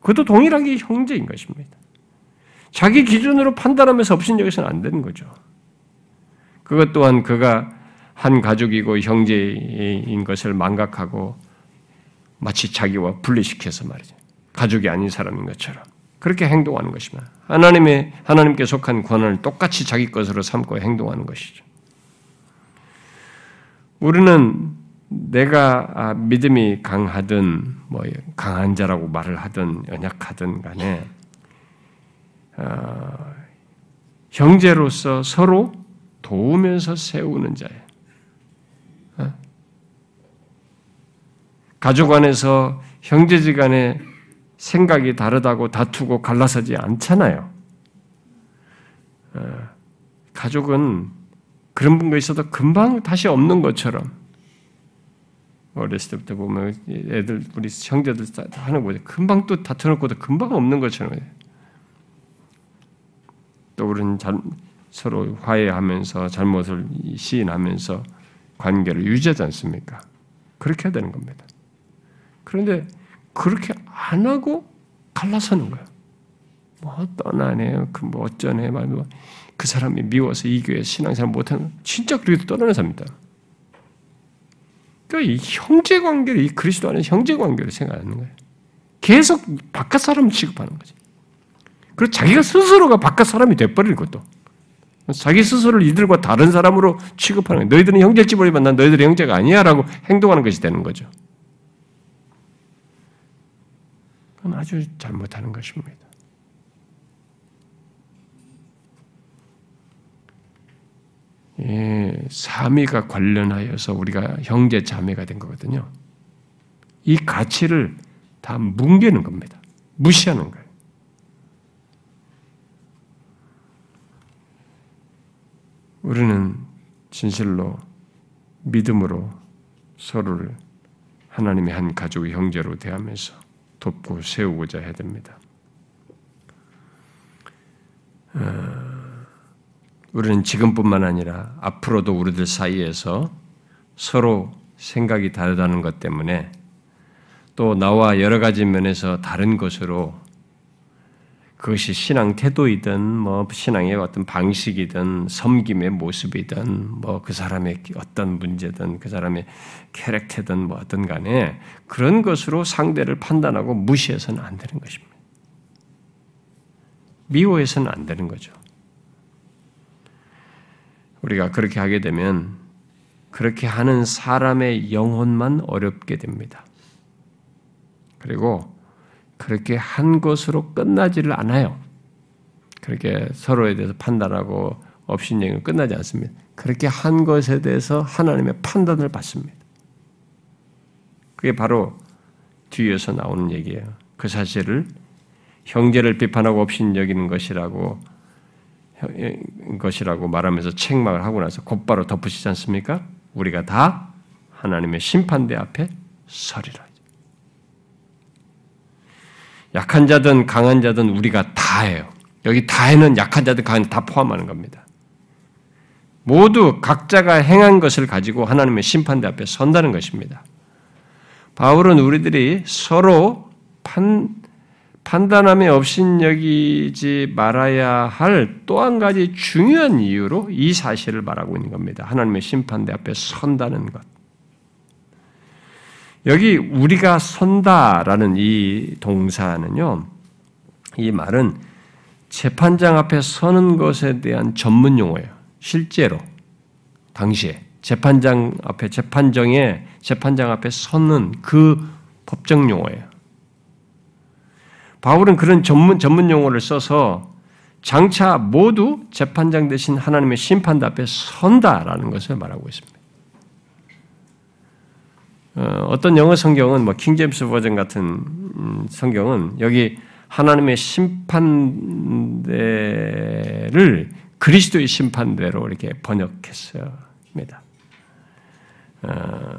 그것도 동일하게 형제인 것입니다. 자기 기준으로 판단하면서 없인 여기서는 안 되는 거죠. 그것 또한 그가 한 가족이고 형제인 것을 망각하고 마치 자기와 분리시켜서 말이죠. 가족이 아닌 사람인 것처럼 그렇게 행동하는 것입니다. 하나님의 하나님께 속한 권한을 똑같이 자기 것으로 삼고 행동하는 것이죠. 우리는 내가 아, 믿음이 강하든 뭐 강한 자라고 말을 하든 연약하든 간에 어, 형제로서 서로 도우면서 세우는 자예요. 어? 가족 안에서 형제지간에 생각이 다르다고 다투고 갈라서지 않잖아요. 어, 가족은 그런 분과 있어도 금방 다시 없는 것처럼 어렸을 때부터 보면 애들 우리 형제들 하는 거죠. 금방 또 다투놓고도 금방 없는 것처럼 또 우리는 잘, 서로 화해하면서 잘못을 시인하면서 관계를 유지하지 않습니까? 그렇게 해야 되는 겁니다. 그런데 그렇게 안 하고 갈라서는 거야. 뭐 떠나네, 그뭐 어쩌네, 말그 사람이 미워서 이 교회 신앙생활 못하는 진짜 그렇게 떠나는 사람이다. 그러니까 이 형제 관계를 이 그리스도 안에 형제 관계를 생각하는 거예요. 계속 바깥 사람 취급하는 거지. 그리고 자기가 스스로가 바깥 사람이 돼버릴 것도. 자기 스스로를 이들과 다른 사람으로 취급하는 거예요. 너희들은 형제일지 모르지만 난 너희들의 형제가 아니야라고 행동하는 것이 되는 거죠. 그건 아주 잘못하는 것입니다. 예, 사미가 관련하여서 우리가 형제 자매가 된 거거든요. 이 가치를 다 뭉개는 겁니다. 무시하는 거예요. 우리는 진실로 믿음으로 서로를 하나님의 한 가족의 형제로 대하면서 돕고 세우고자 해야 됩니다. 어, 우리는 지금뿐만 아니라 앞으로도 우리들 사이에서 서로 생각이 다르다는 것 때문에 또 나와 여러 가지 면에서 다른 것으로 그것이 신앙 태도이든 뭐 신앙의 어떤 방식이든 섬김의 모습이든 뭐 그 사람의 어떤 문제든 그 사람의 캐릭터든 뭐 어떤 간에 그런 것으로 상대를 판단하고 무시해서는 안 되는 것입니다. 미워해서는 안 되는 거죠. 우리가 그렇게 하게 되면 그렇게 하는 사람의 영혼만 어렵게 됩니다. 그리고 그렇게 한 것으로 끝나지를 않아요. 그렇게 서로에 대해서 판단하고 업신여기는 끝나지 않습니다. 그렇게 한 것에 대해서 하나님의 판단을 받습니다. 그게 바로 뒤에서 나오는 얘기예요. 그 사실을 형제를 비판하고 업신여기는 것이라고 것이라고 말하면서 책망을 하고 나서 곧바로 덧붙이지 않습니까? 우리가 다 하나님의 심판대 앞에 서리라. 약한 자든 강한 자든 우리가 다해요. 여기 다해는 약한 자든 강한 다 포함하는 겁니다. 모두 각자가 행한 것을 가지고 하나님의 심판대 앞에 선다는 것입니다. 바울은 우리들이 서로 판, 판단함에 업신여기지 말아야 할 또 한 가지 중요한 이유로 이 사실을 말하고 있는 겁니다. 하나님의 심판대 앞에 선다는 것. 여기 우리가 선다라는 이 동사는요, 이 말은 재판장 앞에 서는 것에 대한 전문 용어예요. 실제로 당시에 재판장 앞에 재판정에 재판장 앞에 서는 그 법정 용어예요. 바울은 그런 전문 전문 용어를 써서 장차 모두 재판장 대신 하나님의 심판 앞에 선다라는 것을 말하고 있습니다. 어, 어떤 영어 성경은 뭐 킹제임스 버전 같은 음, 성경은 여기 하나님의 심판대를 그리스도의 심판대로 이렇게 번역했습니다. 어,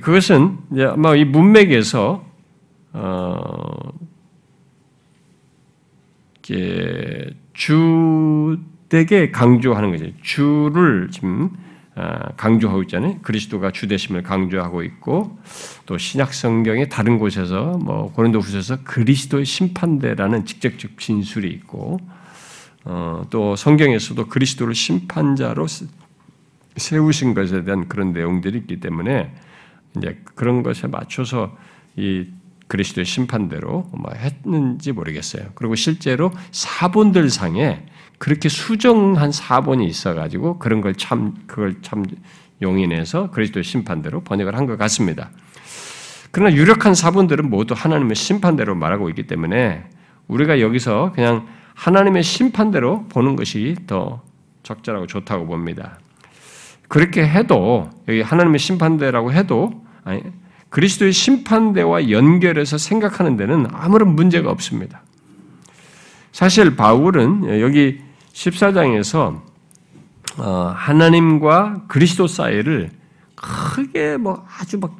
그것은 아마 이 문맥에서 어, 주에게 강조하는 거죠. 주를 지금 아, 강조하고 있잖아요. 그리스도가 주대심을 강조하고 있고 또 신약 성경의 다른 곳에서 뭐 고린도후서에서 그리스도의 심판대라는 직접적 진술이 있고 어, 또 성경에서도 그리스도를 심판자로 세우신 것에 대한 그런 내용들이 있기 때문에 이제 그런 것에 맞춰서 이 그리스도의 심판대로 뭐 했는지 모르겠어요. 그리고 실제로 사본들 상에 그렇게 수정한 사본이 있어가지고 그런 걸 참, 그걸 참 용인해서 그리스도의 심판대로 번역을 한 것 같습니다. 그러나 유력한 사본들은 모두 하나님의 심판대로 말하고 있기 때문에 우리가 여기서 그냥 하나님의 심판대로 보는 것이 더 적절하고 좋다고 봅니다. 그렇게 해도 여기 하나님의 심판대라고 해도 아니, 그리스도의 심판대와 연결해서 생각하는 데는 아무런 문제가 없습니다. 사실 바울은 여기 14장에서 어, 하나님과 그리스도 사이를 크게 뭐 아주 막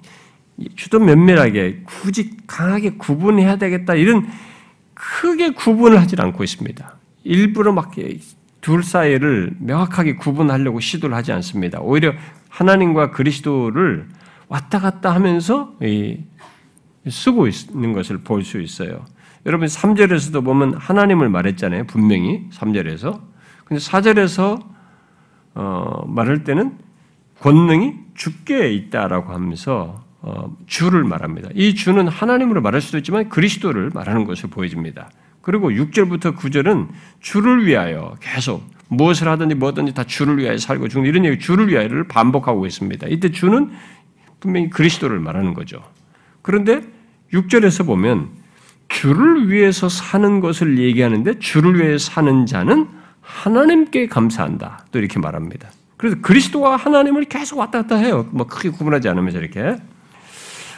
주도 면밀하게 굳이 강하게 구분해야 되겠다 이런 크게 구분을 하지 않고 있습니다. 일부러 막 둘 사이를 명확하게 구분하려고 시도를 하지 않습니다. 오히려 하나님과 그리스도를 왔다 갔다 하면서 쓰고 있는 것을 볼 수 있어요. 여러분 3절에서도 보면 하나님을 말했잖아요. 분명히 3절에서. 근데 4절에서 어, 말할 때는 권능이 주께 있다라고 하면서 어, 주를 말합니다. 이 주는 하나님으로 말할 수도 있지만 그리스도를 말하는 것을 보여줍니다. 그리고 6절부터 9절은 주를 위하여 계속 무엇을 하든지 뭐든지 다 주를 위하여 살고 죽는 이런 얘기 주를 위하여를 반복하고 있습니다. 이때 주는 분명히 그리스도를 말하는 거죠. 그런데 6절에서 보면 주를 위해서 사는 것을 얘기하는데 주를 위해 사는 자는 하나님께 감사한다. 또 이렇게 말합니다. 그래서 그리스도와 하나님을 계속 왔다 갔다 해요. 뭐 크게 구분하지 않으면서 이렇게.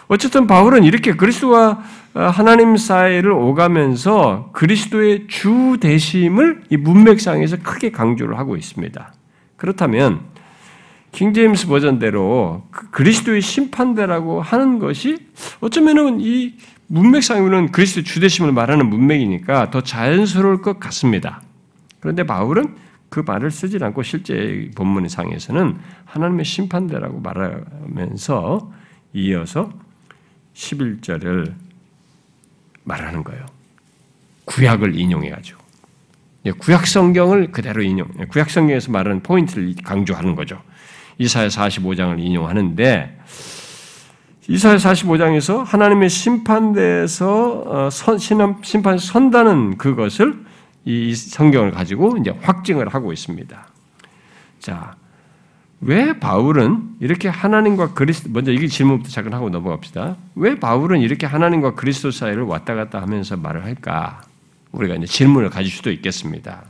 어쨌든 바울은 이렇게 그리스도와 하나님 사이를 오가면서 그리스도의 주 대심을 이 문맥상에서 크게 강조를 하고 있습니다. 그렇다면 킹제임스 버전대로 그 그리스도의 심판대라고 하는 것이 어쩌면은 이 문맥상으로는 그리스도 주대심을 말하는 문맥이니까 더 자연스러울 것 같습니다. 그런데 바울은 그 말을 쓰지 않고 실제 본문 상에서는 하나님의 심판대라고 말하면서 이어서 11절을 말하는 거예요. 구약을 인용해가지고. 예, 구약 성경을 그대로 인용, 예, 구약 성경에서 말하는 포인트를 강조하는 거죠. 이사야 45장을 인용하는데 이사야 45장에서 하나님의 심판대에서 어, 심판 선다는 그것을 이 성경을 가지고 이제 확증을 하고 있습니다. 자, 왜 바울은 이렇게 하나님과 그리스도 먼저 이게 질문부터 잠깐 하고 넘어갑시다. 왜 바울은 이렇게 하나님과 그리스도 사이를 왔다 갔다 하면서 말을 할까? 우리가 이제 질문을 가질 수도 있겠습니다.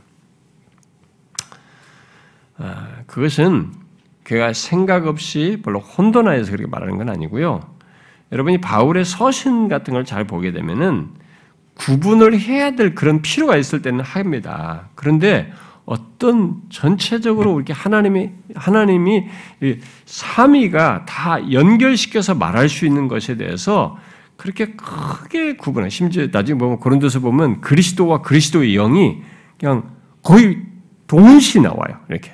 아, 그것은 그가 생각 없이 별로 혼돈하여서 그렇게 말하는 건 아니고요. 여러분이 바울의 서신 같은 걸 잘 보게 되면은 구분을 해야 될 그런 필요가 있을 때는 합니다. 그런데 어떤 전체적으로 이렇게 하나님이 하나님이 삼위가 다 연결시켜서 말할 수 있는 것에 대해서 그렇게 크게 구분해. 심지어 나중에 보면 고린도서 보면 그리스도와 그리스도의 영이 그냥 거의 동시 나와요. 이렇게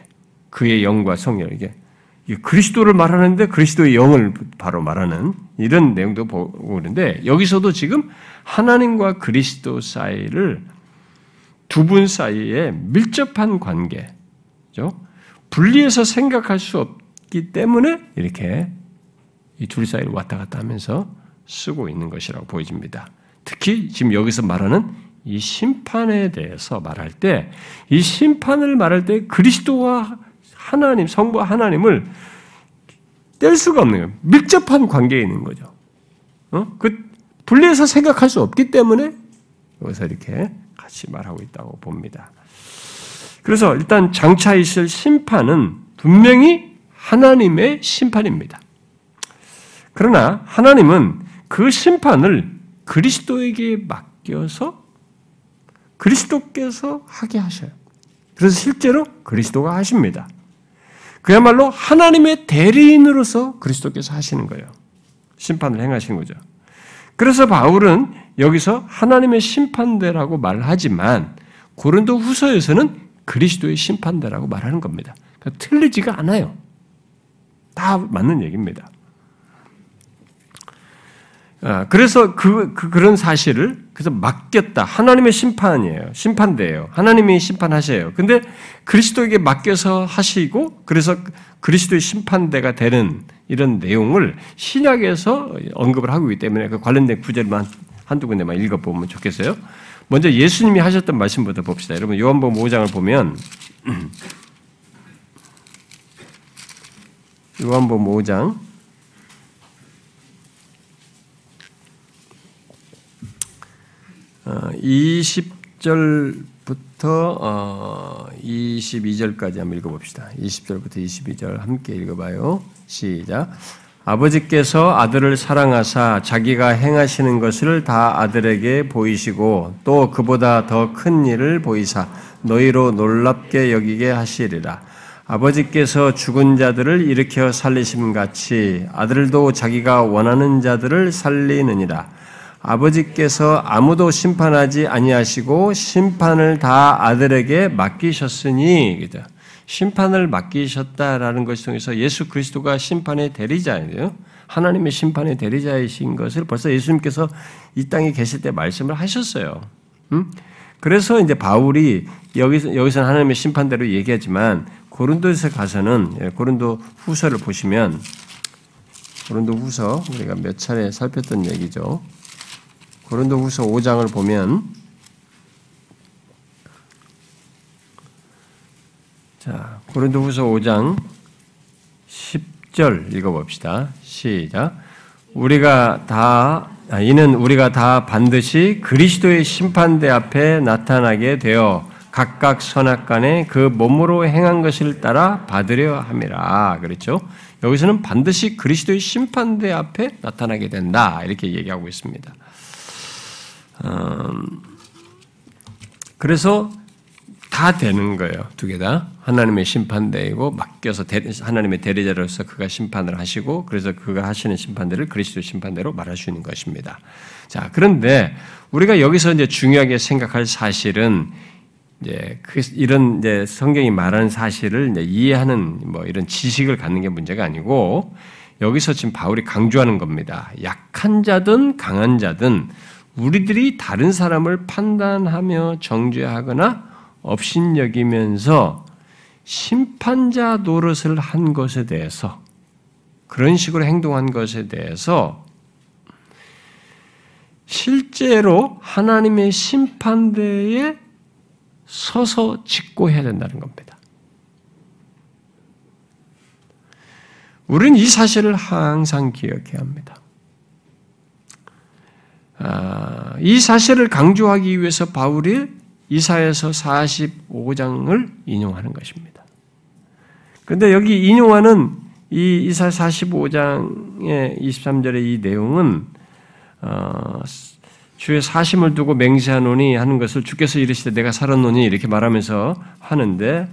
그의 영과 성령 이게 그리스도를 말하는데 그리스도의 영을 바로 말하는 이런 내용도 보고 있는데 여기서도 지금 하나님과 그리스도 사이를 두 분 사이에 밀접한 관계죠. 분리해서 생각할 수 없기 때문에 이렇게 이 둘 사이를 왔다 갔다 하면서 쓰고 있는 것이라고 보여집니다. 특히 지금 여기서 말하는 이 심판에 대해서 말할 때, 이 심판을 말할 때 그리스도와 하나님, 성부 하나님을 뗄 수가 없는 거예요. 밀접한 관계에 있는 거죠. 어? 그 분리해서 생각할 수 없기 때문에 여기서 이렇게 같이 말하고 있다고 봅니다. 그래서 일단 장차 있을 심판은 분명히 하나님의 심판입니다. 그러나 하나님은 그 심판을 그리스도에게 맡겨서 그리스도께서 하게 하셔요. 그래서 실제로 그리스도가 하십니다. 그야말로 하나님의 대리인으로서 그리스도께서 하시는 거예요. 심판을 행하신 거죠. 그래서 바울은 여기서 하나님의 심판대라고 말하지만 고린도 후서에서는 그리스도의 심판대라고 말하는 겁니다. 그러니까 틀리지가 않아요. 다 맞는 얘기입니다. 아, 그래서 그, 그, 그런 사실을 그래서 맡겼다. 하나님의 심판이에요. 심판대예요. 하나님이 심판하셔요. 근데 그리스도에게 맡겨서 하시고 그래서 그리스도의 심판대가 되는 이런 내용을 신약에서 언급을 하고 있기 때문에 그 관련된 구절만 한두 군데만 읽어보면 좋겠어요. 먼저 예수님이 하셨던 말씀부터 봅시다. 여러분 요한복음 5장을 보면 [clears throat] 요한복음 5장 20절부터 22절까지 어, 한번 읽어봅시다. 20절부터 22절 함께 읽어봐요. 시작. 아버지께서 아들을 사랑하사 자기가 행하시는 것을 다 아들에게 보이시고 또 그보다 더 큰 일을 보이사 너희로 놀랍게 여기게 하시리라. 아버지께서 죽은 자들을 일으켜 살리심 같이 아들도 자기가 원하는 자들을 살리느니라. 아버지께서 아무도 심판하지 아니하시고 심판을 다 아들에게 맡기셨으니 심판을 맡기셨다라는 것을 통해서 예수 그리스도가 심판의 대리자예요. 하나님의 심판의 대리자이신 것을 벌써 예수님께서 이 땅에 계실 때 말씀을 하셨어요. 음? 그래서 이제 바울이 여기서 여기서는 하나님의 심판대로 얘기하지만 고린도에서 가서는 예, 고린도 후서를 보시면 고린도 후서 우리가 몇 차례 살폈던 얘기죠. 고린도후서 5장을 보면 자, 고린도후서 5장 10절 읽어 봅시다. 시작. 우리가 다 아, 이는 우리가 다 반드시 그리스도의 심판대 앞에 나타나게 되어 각각 선악 간에 그 몸으로 행한 것을 따라 받으려 함이라. 그렇죠? 여기서는 반드시 그리스도의 심판대 앞에 나타나게 된다. 이렇게 얘기하고 있습니다. 음, 그래서 다 되는 거예요. 두 개 다. 하나님의 심판대이고 맡겨서 하나님의 대리자로서 그가 심판을 하시고 그래서 그가 하시는 심판대를 그리스도 심판대로 말할 수 있는 것입니다. 자, 그런데 우리가 여기서 이제 중요하게 생각할 사실은 이제 그 이런 이제 성경이 말하는 사실을 이해하는 뭐 이런 지식을 갖는 게 문제가 아니고 여기서 지금 바울이 강조하는 겁니다. 약한 자든 강한 자든 우리들이 다른 사람을 판단하며 정죄하거나 업신여기면서 심판자 노릇을 한 것에 대해서 그런 식으로 행동한 것에 대해서 실제로 하나님의 심판대에 서서 직고해야 된다는 겁니다. 우리는 이 사실을 항상 기억해야 합니다. 아, 이 사실을 강조하기 위해서 바울이 이사에서 45장을 인용하는 것입니다. 그런데 여기 인용하는 이 이사 45장의 23절의 이 내용은 어, 주의 사심을 두고 맹세하노니 하는 것을 주께서 이르시되 내가 살았노니 이렇게 말하면서 하는데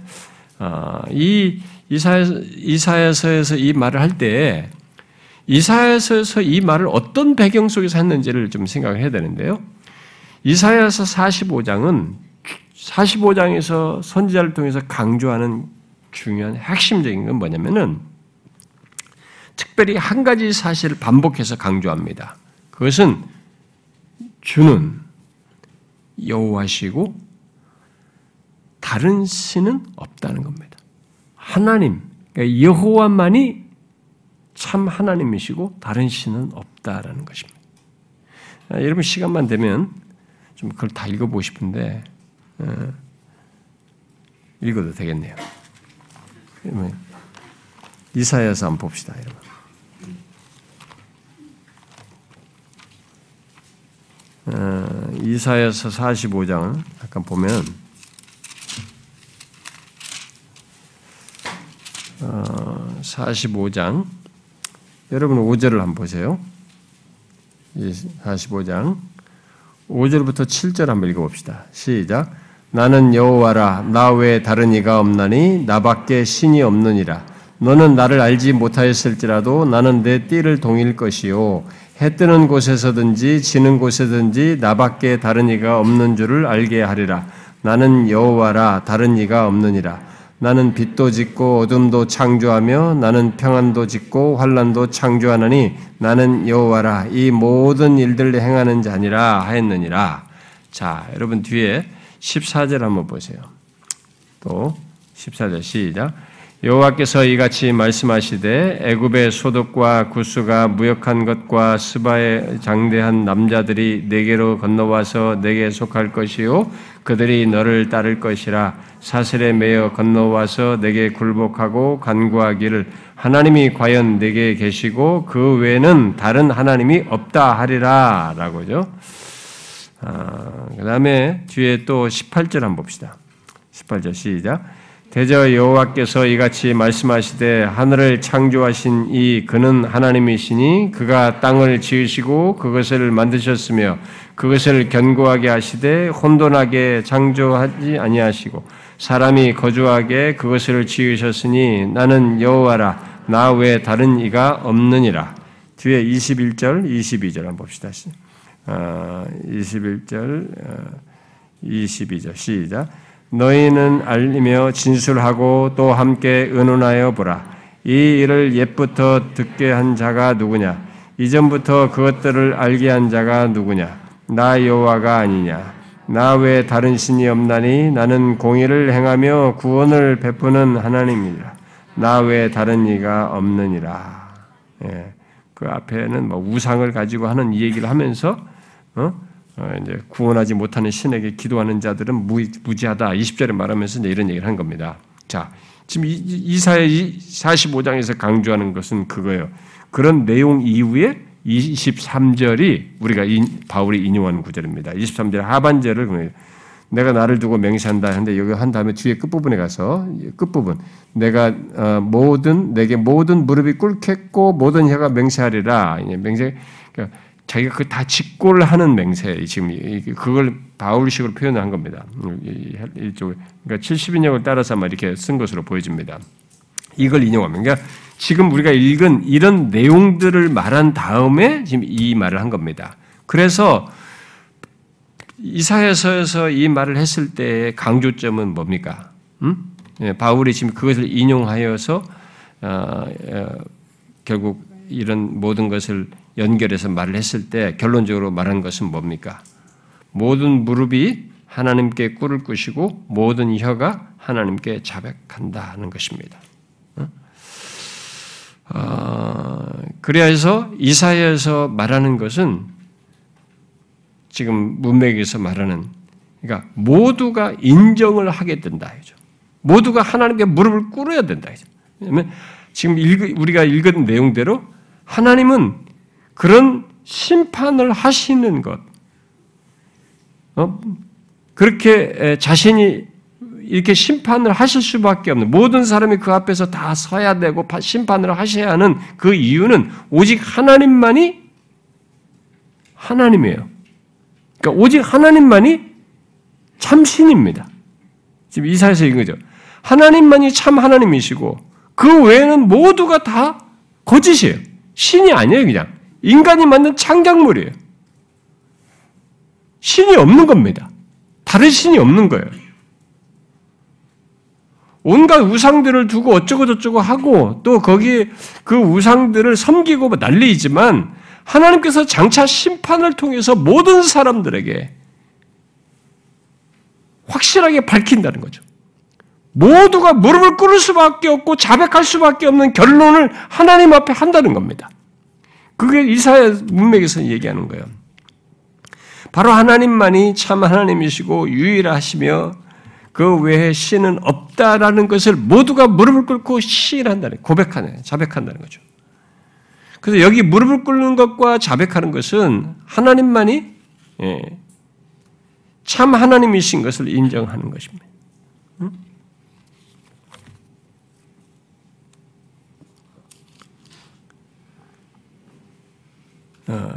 어, 이 이사에서, 이 말을 할 때 이사에서에서 이 말을 어떤 배경 속에서 했는지를 좀 생각을 해야 되는데요. 이사야서 45장은 45장에서 선지자를 통해서 강조하는 중요한 핵심적인 건 뭐냐면은 특별히 한 가지 사실을 반복해서 강조합니다. 그것은 주는 여호와시고 다른 신은 없다는 겁니다. 하나님, 그러니까 여호와만이 참 하나님이시고 다른 신은 없다라는 것입니다. 아, 여러분 시간만 되면 좀 그걸 다 읽어보고 싶은데 어, 읽어도 되겠네요. 이사야서 한번 봅시다, 여러분. 어, 이사야서 45장 잠깐 보면 어, 45장 여러분 5절을 한번 보세요. 45장 5절부터 7절 한번 읽어봅시다. 시작. 나는 여호와라 나 외에 다른 이가 없나니 나밖에 신이 없느니라. 너는 나를 알지 못하였을지라도 나는 내 띠를 동일 것이요 해 뜨는 곳에서든지 지는 곳에든지 나밖에 다른 이가 없는 줄을 알게 하리라. 나는 여호와라 다른 이가 없느니라. 나는 빛도 짓고 어둠도 창조하며 나는 평안도 짓고 환란도 창조하느니 나는 여호와라 이 모든 일들을 행하는 자니라 하였느니라. 자, 여러분 뒤에 14절 한번 보세요. 또 14절 시작. 여호와께서 이같이 말씀하시되 애굽의 소득과 구스가 무역한 것과 스바의 장대한 남자들이 내게로 건너와서 내게 속할 것이요 그들이 너를 따를 것이라 사슬에 매여 건너와서 내게 굴복하고 간구하기를 하나님이 과연 내게 계시고 그 외에는 다른 하나님이 없다 하리라라고죠. 아, 그다음에 뒤에 또 18절 한번 봅시다. 18절 시작. 대저 여호와께서 이같이 말씀하시되 하늘을 창조하신 이 그는 하나님이시니 그가 땅을 지으시고 그것을 만드셨으며 그것을 견고하게 하시되 혼돈하게 창조하지 아니하시고 사람이 거주하게 그것을 지으셨으니 나는 여호와라 나 외에 다른 이가 없느니라. 뒤에 21절, 22절 한번 봅시다. 어, 21절, 어, 22절 시작. 너희는 알리며 진술하고 또 함께 의논하여 보라. 이 일을 옛부터 듣게 한 자가 누구냐? 이전부터 그것들을 알게 한 자가 누구냐? 나 여호와가 아니냐? 나 외에 다른 신이 없나니 나는 공의를 행하며 구원을 베푸는 하나님이라. 나 외에 다른 이가 없느니라. 예. 그 앞에는 뭐 우상을 가지고 하는 이 얘기를 하면서 어? 어, 이제 구원하지 못하는 신에게 기도하는 자들은 무, 무지하다. 20절에 말하면서 이제 이런 얘기를 한 겁니다. 자, 지금 이사야 45장에서 강조하는 것은 그거예요. 그런 내용 이후에 23절이 우리가 바울이 인용하는 구절입니다. 23절 하반절을 내가 나를 두고 맹세한다 하는데 여기 한 다음에 뒤에 끝부분에 가서 끝부분 내가 어, 모든 내게 모든 무릎이 꿇겠고 모든 혀가 맹세하리라 맹세 그러니까 자기가 그 다 직고를 하는 맹세 지금 그걸 바울식으로 표현한 겁니다. 이쪽 그러니까 70인역을 따라서 아마 이렇게 쓴 것으로 보여집니다. 이걸 인용하면 그러니까 지금 우리가 읽은 이런 내용들을 말한 다음에 지금 이 말을 한 겁니다. 그래서 이사야서에서 이 말을 했을 때의 강조점은 뭡니까? 음? 예, 바울이 지금 그것을 인용하여서 어, 어, 결국 이런 모든 것을 연결해서 말을 했을 때 결론적으로 말한 것은 뭡니까? 모든 무릎이 하나님께 꿇을 것이고 모든 혀가 하나님께 자백한다는 것입니다. 어, 그래서 이사야에서 말하는 것은 지금 문맥에서 말하는 그러니까 모두가 인정을 하게 된다 이죠. 모두가 하나님께 무릎을 꿇어야 된다 이죠. 왜냐하면 지금 읽, 우리가 읽은 내용대로 하나님은 그런 심판을 하시는 것, 어? 그렇게 자신이 이렇게 심판을 하실 수밖에 없는 모든 사람이 그 앞에서 다 서야 되고 심판을 하셔야 하는 그 이유는 오직 하나님만이 하나님이에요. 그러니까 오직 하나님만이 참 신입니다. 지금 이사에서 읽은 거죠. 하나님만이 참 하나님이시고 그 외에는 모두가 다 거짓이에요. 신이 아니에요, 그냥. 인간이 만든 창작물이에요. 신이 없는 겁니다. 다른 신이 없는 거예요. 온갖 우상들을 두고 어쩌고저쩌고 하고 또 거기에 그 우상들을 섬기고 난리이지만 하나님께서 장차 심판을 통해서 모든 사람들에게 확실하게 밝힌다는 거죠. 모두가 무릎을 꿇을 수밖에 없고 자백할 수밖에 없는 결론을 하나님 앞에 한다는 겁니다. 그게 이사야 문맥에서 얘기하는 거예요. 바로 하나님만이 참 하나님이시고 유일하시며 그 외에 신은 없다라는 것을 모두가 무릎을 꿇고 시인한다는 고백하는 자백한다는 거죠. 그래서 여기 무릎을 꿇는 것과 자백하는 것은 하나님만이 예, 참 하나님이신 것을 인정하는 것입니다.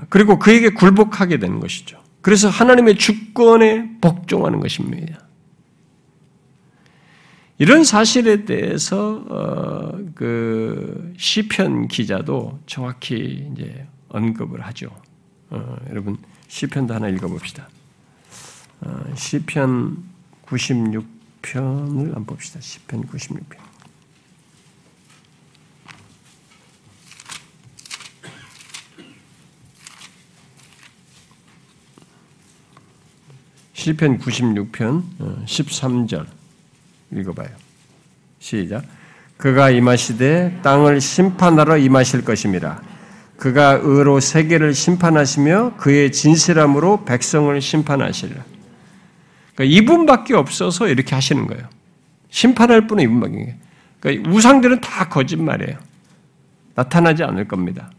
그리고 그에게 굴복하게 되는 것이죠. 그래서 하나님의 주권에 복종하는 것입니다. 이런 사실에 대해서 어, 그 시편 기자도 정확히 이제 언급을 하죠. 어, 여러분 시편도 하나 읽어봅시다. 어, 시편 96편을 한번 봅시다. 시편 96편. 시편 96편 13절 읽어봐요. 시작. 그가 임하시되 땅을 심판하러 임하실 것임이라. 그가 의로 세계를 심판하시며 그의 진실함으로 백성을 심판하시리라. 그러니까 이분밖에 없어서 이렇게 하시는 거예요. 심판할 분은 이분밖에. 그러니까 우상들은 다 거짓말이에요. 나타나지 않을 겁니다.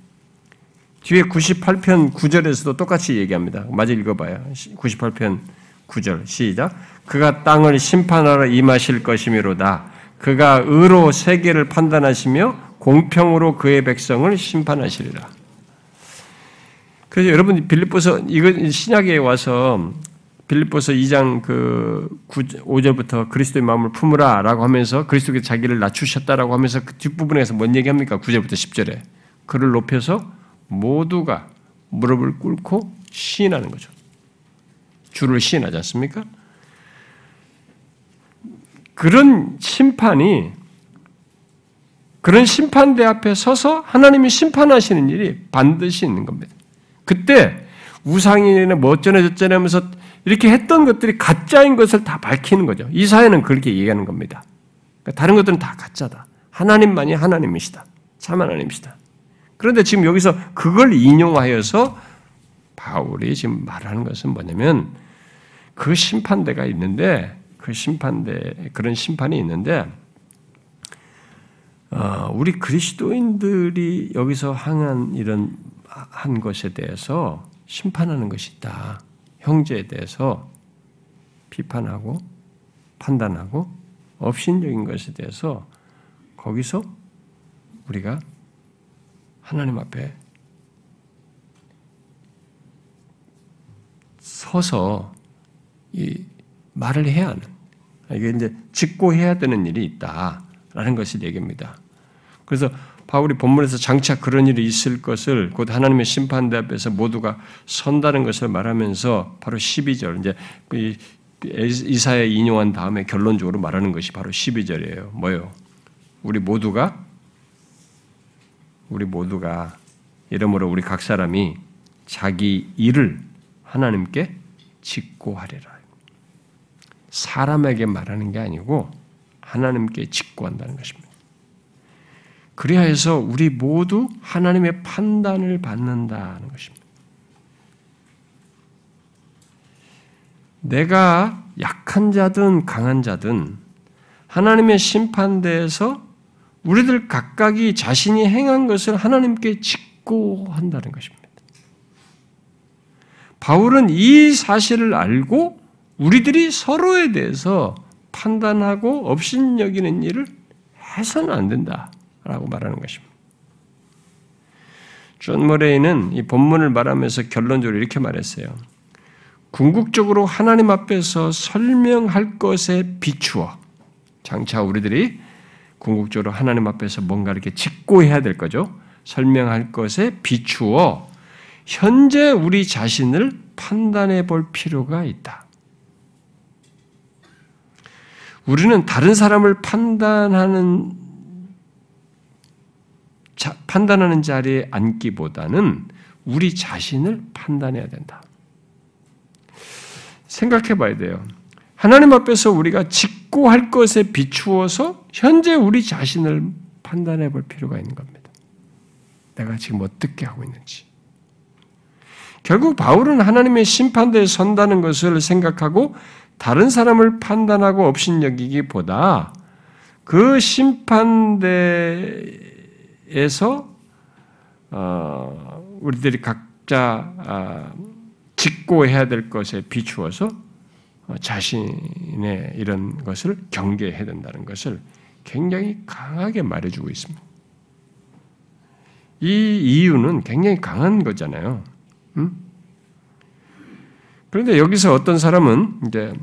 뒤에 98편 9절에서도 똑같이 얘기합니다. 마저 읽어봐요. 98편 9절 시작. 그가 땅을 심판하러 임하실 것이미로다. 그가 의로 세계를 판단하시며 공평으로 그의 백성을 심판하시리라. 그래서 여러분 빌립보서 이거 신약에 와서 빌립보서 2장 그 5절부터 그리스도의 마음을 품으라라고 하면서 그리스도께 자기를 낮추셨다라고 하면서 그 뒷부분에서 뭔 얘기합니까? 9절부터 10절에 그를 높여서 모두가 무릎을 꿇고 시인하는 거죠. 주를 시인하지 않습니까? 그런 심판이 그런 심판대 앞에 서서 하나님이 심판하시는 일이 반드시 있는 겁니다. 그때 우상이나 뭐 어쩌네 저쩌네 하면서 이렇게 했던 것들이 가짜인 것을 다 밝히는 거죠. 이 사회는 그렇게 얘기하는 겁니다. 그러니까 다른 것들은 다 가짜다. 하나님만이 하나님이시다. 참 하나님이시다. 그런데 지금 여기서 그걸 인용하여서 바울이 지금 말하는 것은 뭐냐면 그 심판대가 있는데 그 심판대 그런 심판이 있는데 어, 우리 그리스도인들이 여기서 항한 이런 한 것에 대해서 심판하는 것이 있다. 형제에 대해서 비판하고 판단하고 업신적인 것에 대해서 거기서 우리가 하나님 앞에 서서 이 말을 해야 하는 이게 이제 짓고 해야 되는 일이 있다라는 것을 얘기합니다. 그래서 바울이 본문에서 장차 그런 일이 있을 것을 곧 하나님의 심판대 앞에서 모두가 선다는 것을 말하면서 바로 12절 이제 이사에 인용한 다음에 결론적으로 말하는 것이 바로 12절이에요. 뭐요? 우리 모두가 우리 모두가 이러므로 우리 각 사람이 자기 일을 하나님께 짓고 하리라. 사람에게 말하는 게 아니고 하나님께 짓고 한다는 것입니다. 그래야 해서 우리 모두 하나님의 판단을 받는다는 것입니다. 내가 약한 자든 강한 자든 하나님의 심판대에서 우리들 각각이 자신이 행한 것을 하나님께 짓고 한다는 것입니다. 바울은 이 사실을 알고 우리들이 서로에 대해서 판단하고 업신여기는 일을 해서는 안 된다. 라고 말하는 것입니다. 존 머레이는 이 본문을 말하면서 결론적으로 이렇게 말했어요. 궁극적으로 하나님 앞에서 설명할 것에 비추어 장차 우리들이 궁극적으로 하나님 앞에서 뭔가 이렇게 직고해야 될 거죠. 설명할 것에 비추어 현재 우리 자신을 판단해 볼 필요가 있다. 우리는 다른 사람을 판단하는 자, 판단하는 자리에 앉기보다는 우리 자신을 판단해야 된다. 생각해 봐야 돼요. 하나님 앞에서 우리가 짓고 할 것에 비추어서 현재 우리 자신을 판단해 볼 필요가 있는 겁니다. 내가 지금 어떻게 하고 있는지. 결국 바울은 하나님의 심판대에 선다는 것을 생각하고 다른 사람을 판단하고 업신여기기보다 그 심판대 에서 어, 우리들이 각자 아, 짓고 해야 될 것에 비추어서 어, 자신의 이런 것을 경계해야 된다는 것을 굉장히 강하게 말해주고 있습니다. 이 이유는 굉장히 강한 거잖아요. 음? 그런데 여기서 어떤 사람은 이제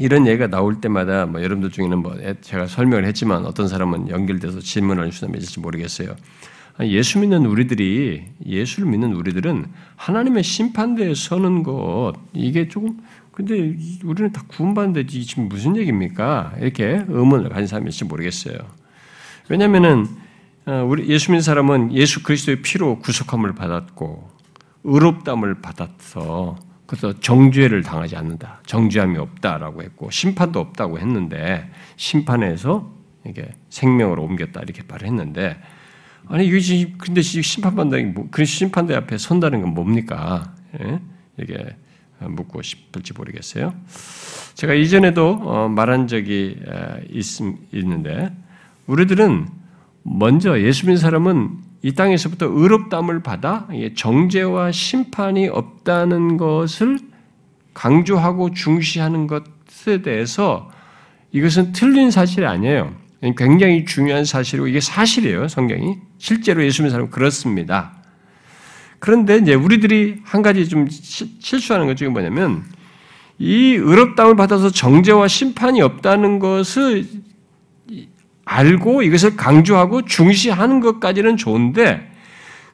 이런 얘기가 나올 때마다 뭐 여러분들 중에는 뭐 제가 설명을 했지만 어떤 사람은 연결돼서 질문을 주시는지 모르겠어요. 예수 믿는 우리들이 예수를 믿는 우리들은 하나님의 심판대에 서는 것 이게 조금 근데 우리는 다 구원받는데 지금 무슨 얘기입니까? 이렇게 의문을 가진 사람이 있을지 모르겠어요. 왜냐하면은 어, 우리 예수 믿는 사람은 예수 그리스도의 피로 구속함을 받았고 의롭담을 받아서 그래서 정죄를 당하지 않는다. 정죄함이 없다라고 했고 심판도 없다고 했는데 심판에서 이게 생명으로 옮겼다 이렇게 말을 했는데 아니 이게 근데 심판받는 뭐, 그 심판대 앞에 선다는 건 뭡니까? 예? 이게 묻고 싶을지 모르겠어요. 제가 이전에도 어, 말한 적이 있, 있는데 우리들은 먼저 예수 믿는 사람은 이 땅에서부터 의롭담을 받아 정죄와 심판이 없다는 것을 강조하고 중시하는 것에 대해서 이것은 틀린 사실이 아니에요. 굉장히 중요한 사실이고 이게 사실이에요. 성경이 실제로 예수 믿는 사람은 그렇습니다. 그런데 이제 우리들이 한 가지 좀 실수하는 것 중에 뭐냐면 이 의롭담을 받아서 정죄와 심판이 없다는 것을 알고 이것을 강조하고 중시하는 것까지는 좋은데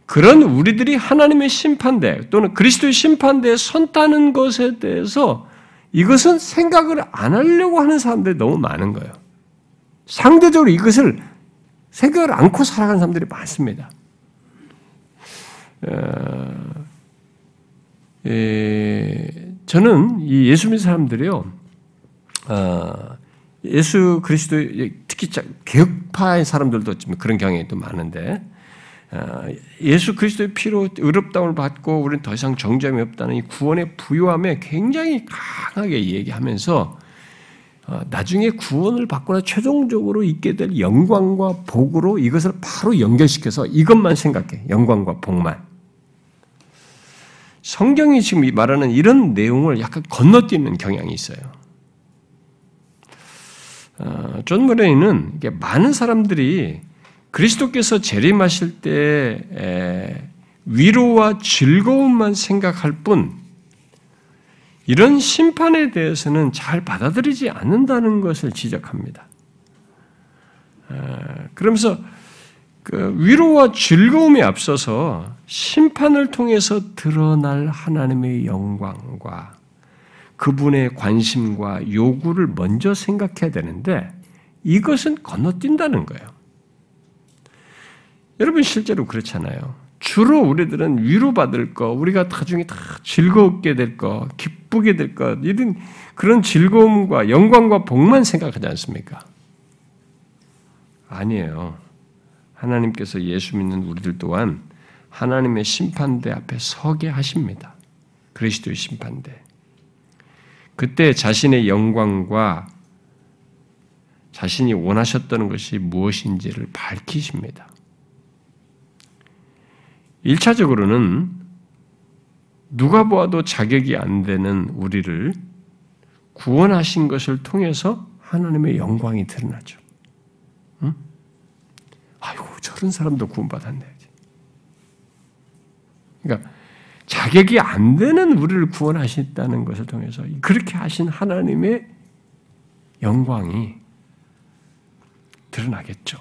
그런 우리들이 하나님의 심판대 또는 그리스도의 심판대에 선다는 것에 대해서 이것은 생각을 안 하려고 하는 사람들이 너무 많은 거예요. 상대적으로 이것을 생각을 않고 살아가는 사람들이 많습니다. 어, 에, 저는 이 예수 믿는 사람들이요, 어, 예수 그리스도 특히 개혁파의 사람들도 좀 그런 경향이 또 많은데 어, 예수 그리스도의 피로 의롭다움을 받고 우리는 더 이상 정죄함이 없다는 이 구원의 부요함에 굉장히 강하게 얘기하면서 어, 나중에 구원을 받거나 최종적으로 있게 될 영광과 복으로 이것을 바로 연결시켜서 이것만 생각해. 영광과 복만. 성경이 지금 말하는 이런 내용을 약간 건너뛰는 경향이 있어요. 어, 존 머레이는 많은 사람들이 그리스도께서 재림하실 때 위로와 즐거움만 생각할 뿐 이런 심판에 대해서는 잘 받아들이지 않는다는 것을 지적합니다. 어, 그러면서 그 위로와 즐거움에 앞서서 심판을 통해서 드러날 하나님의 영광과 그분의 관심과 요구를 먼저 생각해야 되는데 이것은 건너뛴다는 거예요. 여러분 실제로 그렇잖아요. 주로 우리들은 위로받을 거, 우리가 나중에 다 즐겁게 될 거, 기쁘게 될 거, 이런 그런 즐거움과 영광과 복만 생각하지 않습니까? 아니에요. 하나님께서 예수 믿는 우리들 또한 하나님의 심판대 앞에 서게 하십니다. 그리스도의 심판대. 그때 자신의 영광과 자신이 원하셨던 것이 무엇인지를 밝히십니다. 1차적으로는 누가 보아도 자격이 안 되는 우리를 구원하신 것을 통해서 하나님의 영광이 드러나죠. 응? 아이고, 저런 사람도 구원받았네. 그러니까 자격이 안 되는 우리를 구원하셨다는 것을 통해서 그렇게 하신 하나님의 영광이 드러나겠죠.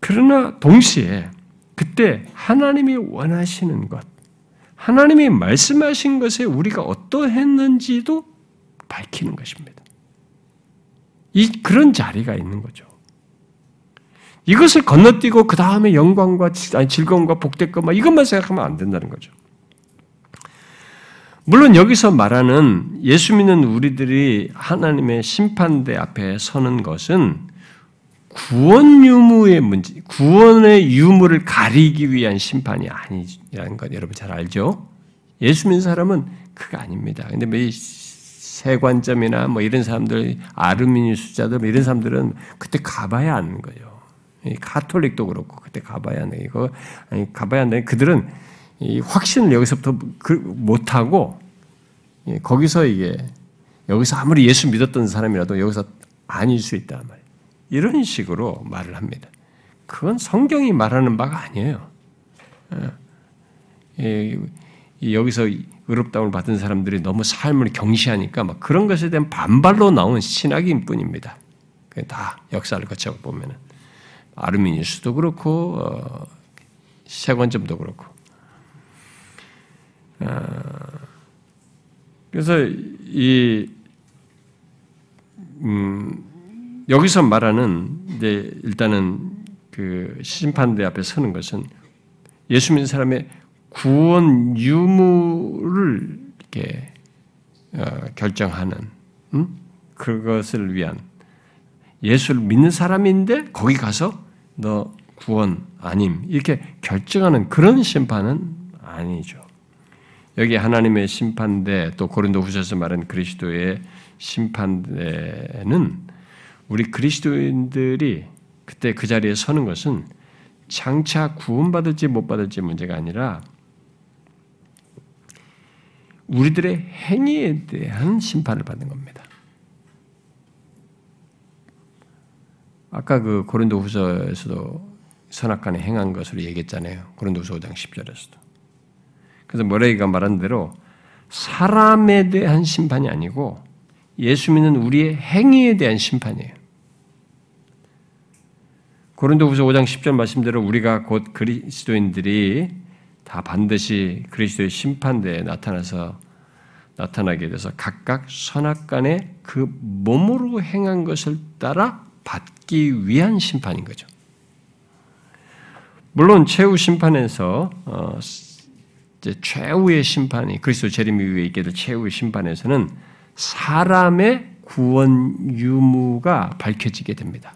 그러나 동시에 그때 하나님이 원하시는 것, 하나님이 말씀하신 것에 우리가 어떠했는지도 밝히는 것입니다. 이 그런 자리가 있는 거죠. 이것을 건너뛰고 그 다음에 영광과 즐거움과 복될 것, 이것만 생각하면 안 된다는 거죠. 물론 여기서 말하는 예수 믿는 우리들이 하나님의 심판대 앞에 서는 것은 구원 유무의 문제, 구원의 유무를 가리기 위한 심판이 아니라는 것 여러분 잘 알죠? 예수 믿는 사람은 그거 아닙니다. 근데 뭐 세관점이나 뭐 이런 사람들, 아르미니수자들 뭐 이런 사람들은 그때 가봐야 아는 거예요. 가톨릭도 그렇고 그때 가봐야 하는 이거 아니 가봐야 하는 그들은 이 확신을 여기서부터 그 못하고 예, 거기서 이게 여기서 아무리 예수 믿었던 사람이라도 여기서 아닐 수 있다 말 이런 식으로 말을 합니다. 그건 성경이 말하는 바가 아니에요. 예, 여기서 의롭다움을 받은 사람들이 너무 삶을 경시하니까 막 그런 것에 대한 반발로 나온 신학인 뿐입니다. 다 역사를 거쳐 보면은. 아르미니스도 그렇고 어, 세관점도 그렇고. 어, 그래서 이 음, 여기서 말하는 이제 일단은 그 심판대 앞에 서는 것은 예수 믿는 사람의 구원 유무를 이렇게 어, 결정하는 음? 그것을 위한 예수를 믿는 사람인데 거기 가서 너 구원 아님 이렇게 결정하는 그런 심판은 아니죠. 여기 하나님의 심판대 또 고린도후서에서 말한 그리스도의 심판대는 우리 그리스도인들이 그때 그 자리에 서는 것은 장차 구원받을지 못 받을지 문제가 아니라 우리들의 행위에 대한 심판을 받는 겁니다. 아까 그 고린도후서에서도 선악간에 행한 것으로 얘기했잖아요. 고린도후서 5장 10절에서도. 그래서 모레이가 말한 대로 사람에 대한 심판이 아니고 예수 믿는 우리의 행위에 대한 심판이에요. 고린도후서 5장 10절 말씀대로 우리가 곧 그리스도인들이 다 반드시 그리스도의 심판대에 나타나서 나타나게 돼서 각각 선악간에 그 몸으로 행한 것을 따라 받기 위한 심판인 거죠. 물론 최후 심판에서 어, 최후의 심판이 그리스도 재림 이후에 있게 될 최후의 심판에서는 사람의 구원 유무가 밝혀지게 됩니다.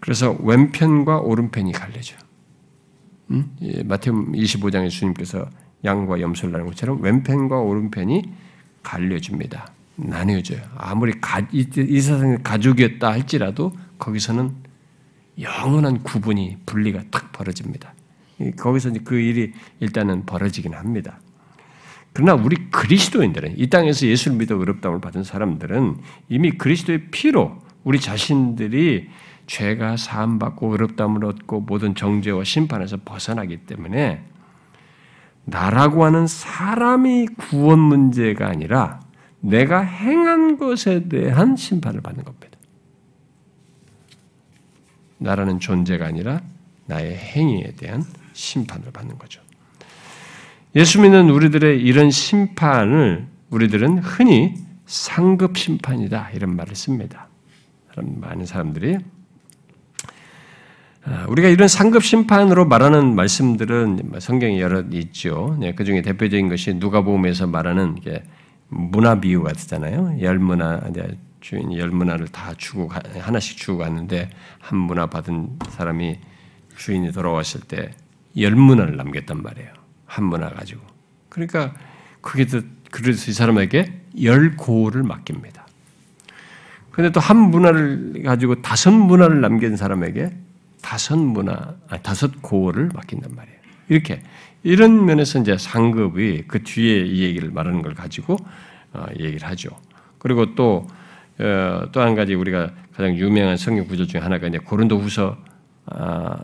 그래서 왼편과 오른편이 갈려져. 음? 예, 마태음 25장에 주님께서 양과 염소를 나눈 것처럼 왼편과 오른편이 갈려줍니다. 나뉘어져요. 아무리 가, 이, 이 세상의 가족이었다 할지라도 거기서는 영원한 구분이 분리가 탁 벌어집니다. 거기서 그 일이 일단은 벌어지긴 합니다. 그러나 우리 그리스도인들은 이 땅에서 예수를 믿어 의롭다움을 받은 사람들은 이미 그리스도의 피로 우리 자신들이 죄가 사함받고 의롭다움을 얻고 모든 정죄와 심판에서 벗어나기 때문에 나라고 하는 사람이 구원 문제가 아니라 내가 행한 것에 대한 심판을 받는 겁니다. 나라는 존재가 아니라 나의 행위에 대한 심판을 받는 거죠. 예수 믿는 우리들의 이런 심판을 우리들은 흔히 상급 심판이다 이런 말을 씁니다. 많은 사람들이 아, 우리가 이런 상급 심판으로 말하는 말씀들은 성경에 여러 있죠. 네, 그 중에 대표적인 것이 누가복음에서 말하는 게 문화 비유 같잖아요. 열 문화 주인이 열 문화를 다 주고 하나씩 주고 갔는데 한 문화 받은 사람이 주인이 돌아왔을 때 열 문화를 남겼단 말이에요. 한 문화 가지고. 그러니까 그게 그래서 이 사람에게 열 고를 맡깁니다. 근데 또 한 문화를 가지고 다섯 문화를 남긴 사람에게 다섯 문화, 아니, 다섯 고를 맡긴단 말이에요. 이렇게 이런 면에서 이제 상급이 그 뒤에 이 얘기를 말하는 걸 가지고 어, 얘기를 하죠. 그리고 또 어, 또한 가지 우리가 가장 유명한 성경 구절 중에 하나가 이제 고린도후서 아,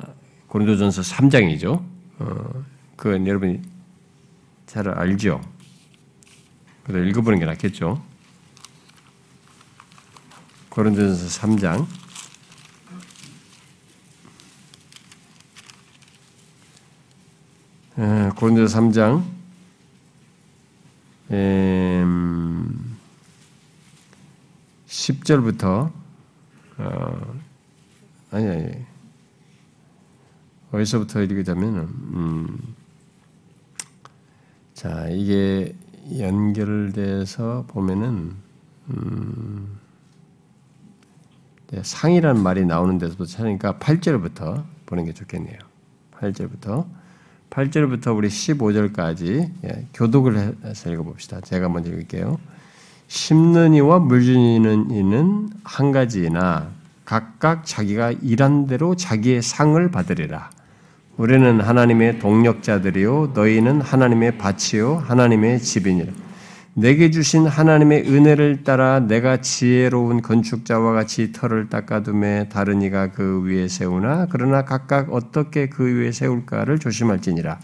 고린도전서 3장이죠. 어, 그 여러분이 잘 알죠. 그래서 읽어보는 게 낫겠죠. 고린도전서 3장 고린도서 3장. 음, 10절부터 어, 아니 아니. 어디서부터 읽으자면 음, 자 이게 연결돼서 보면은 음, 상이라는 말이 나오는 데서부터 찾으니까 8절부터 보는 게 좋겠네요. 8절부터 8절부터 우리 15절까지 예, 교독을 해서 읽어봅시다. 제가 먼저 읽을게요. 심는 이와 물주는 이는 한 가지나 각각 자기가 일한 대로 자기의 상을 받으리라. 우리는 하나님의 동력자들이요 너희는 하나님의 밭이요 하나님의 집이니라. 내게 주신 하나님의 은혜를 따라 내가 지혜로운 건축자와 같이 터를 닦아둠에 다른 이가 그 위에 세우나 그러나 각각 어떻게 그 위에 세울까를 조심할지니라.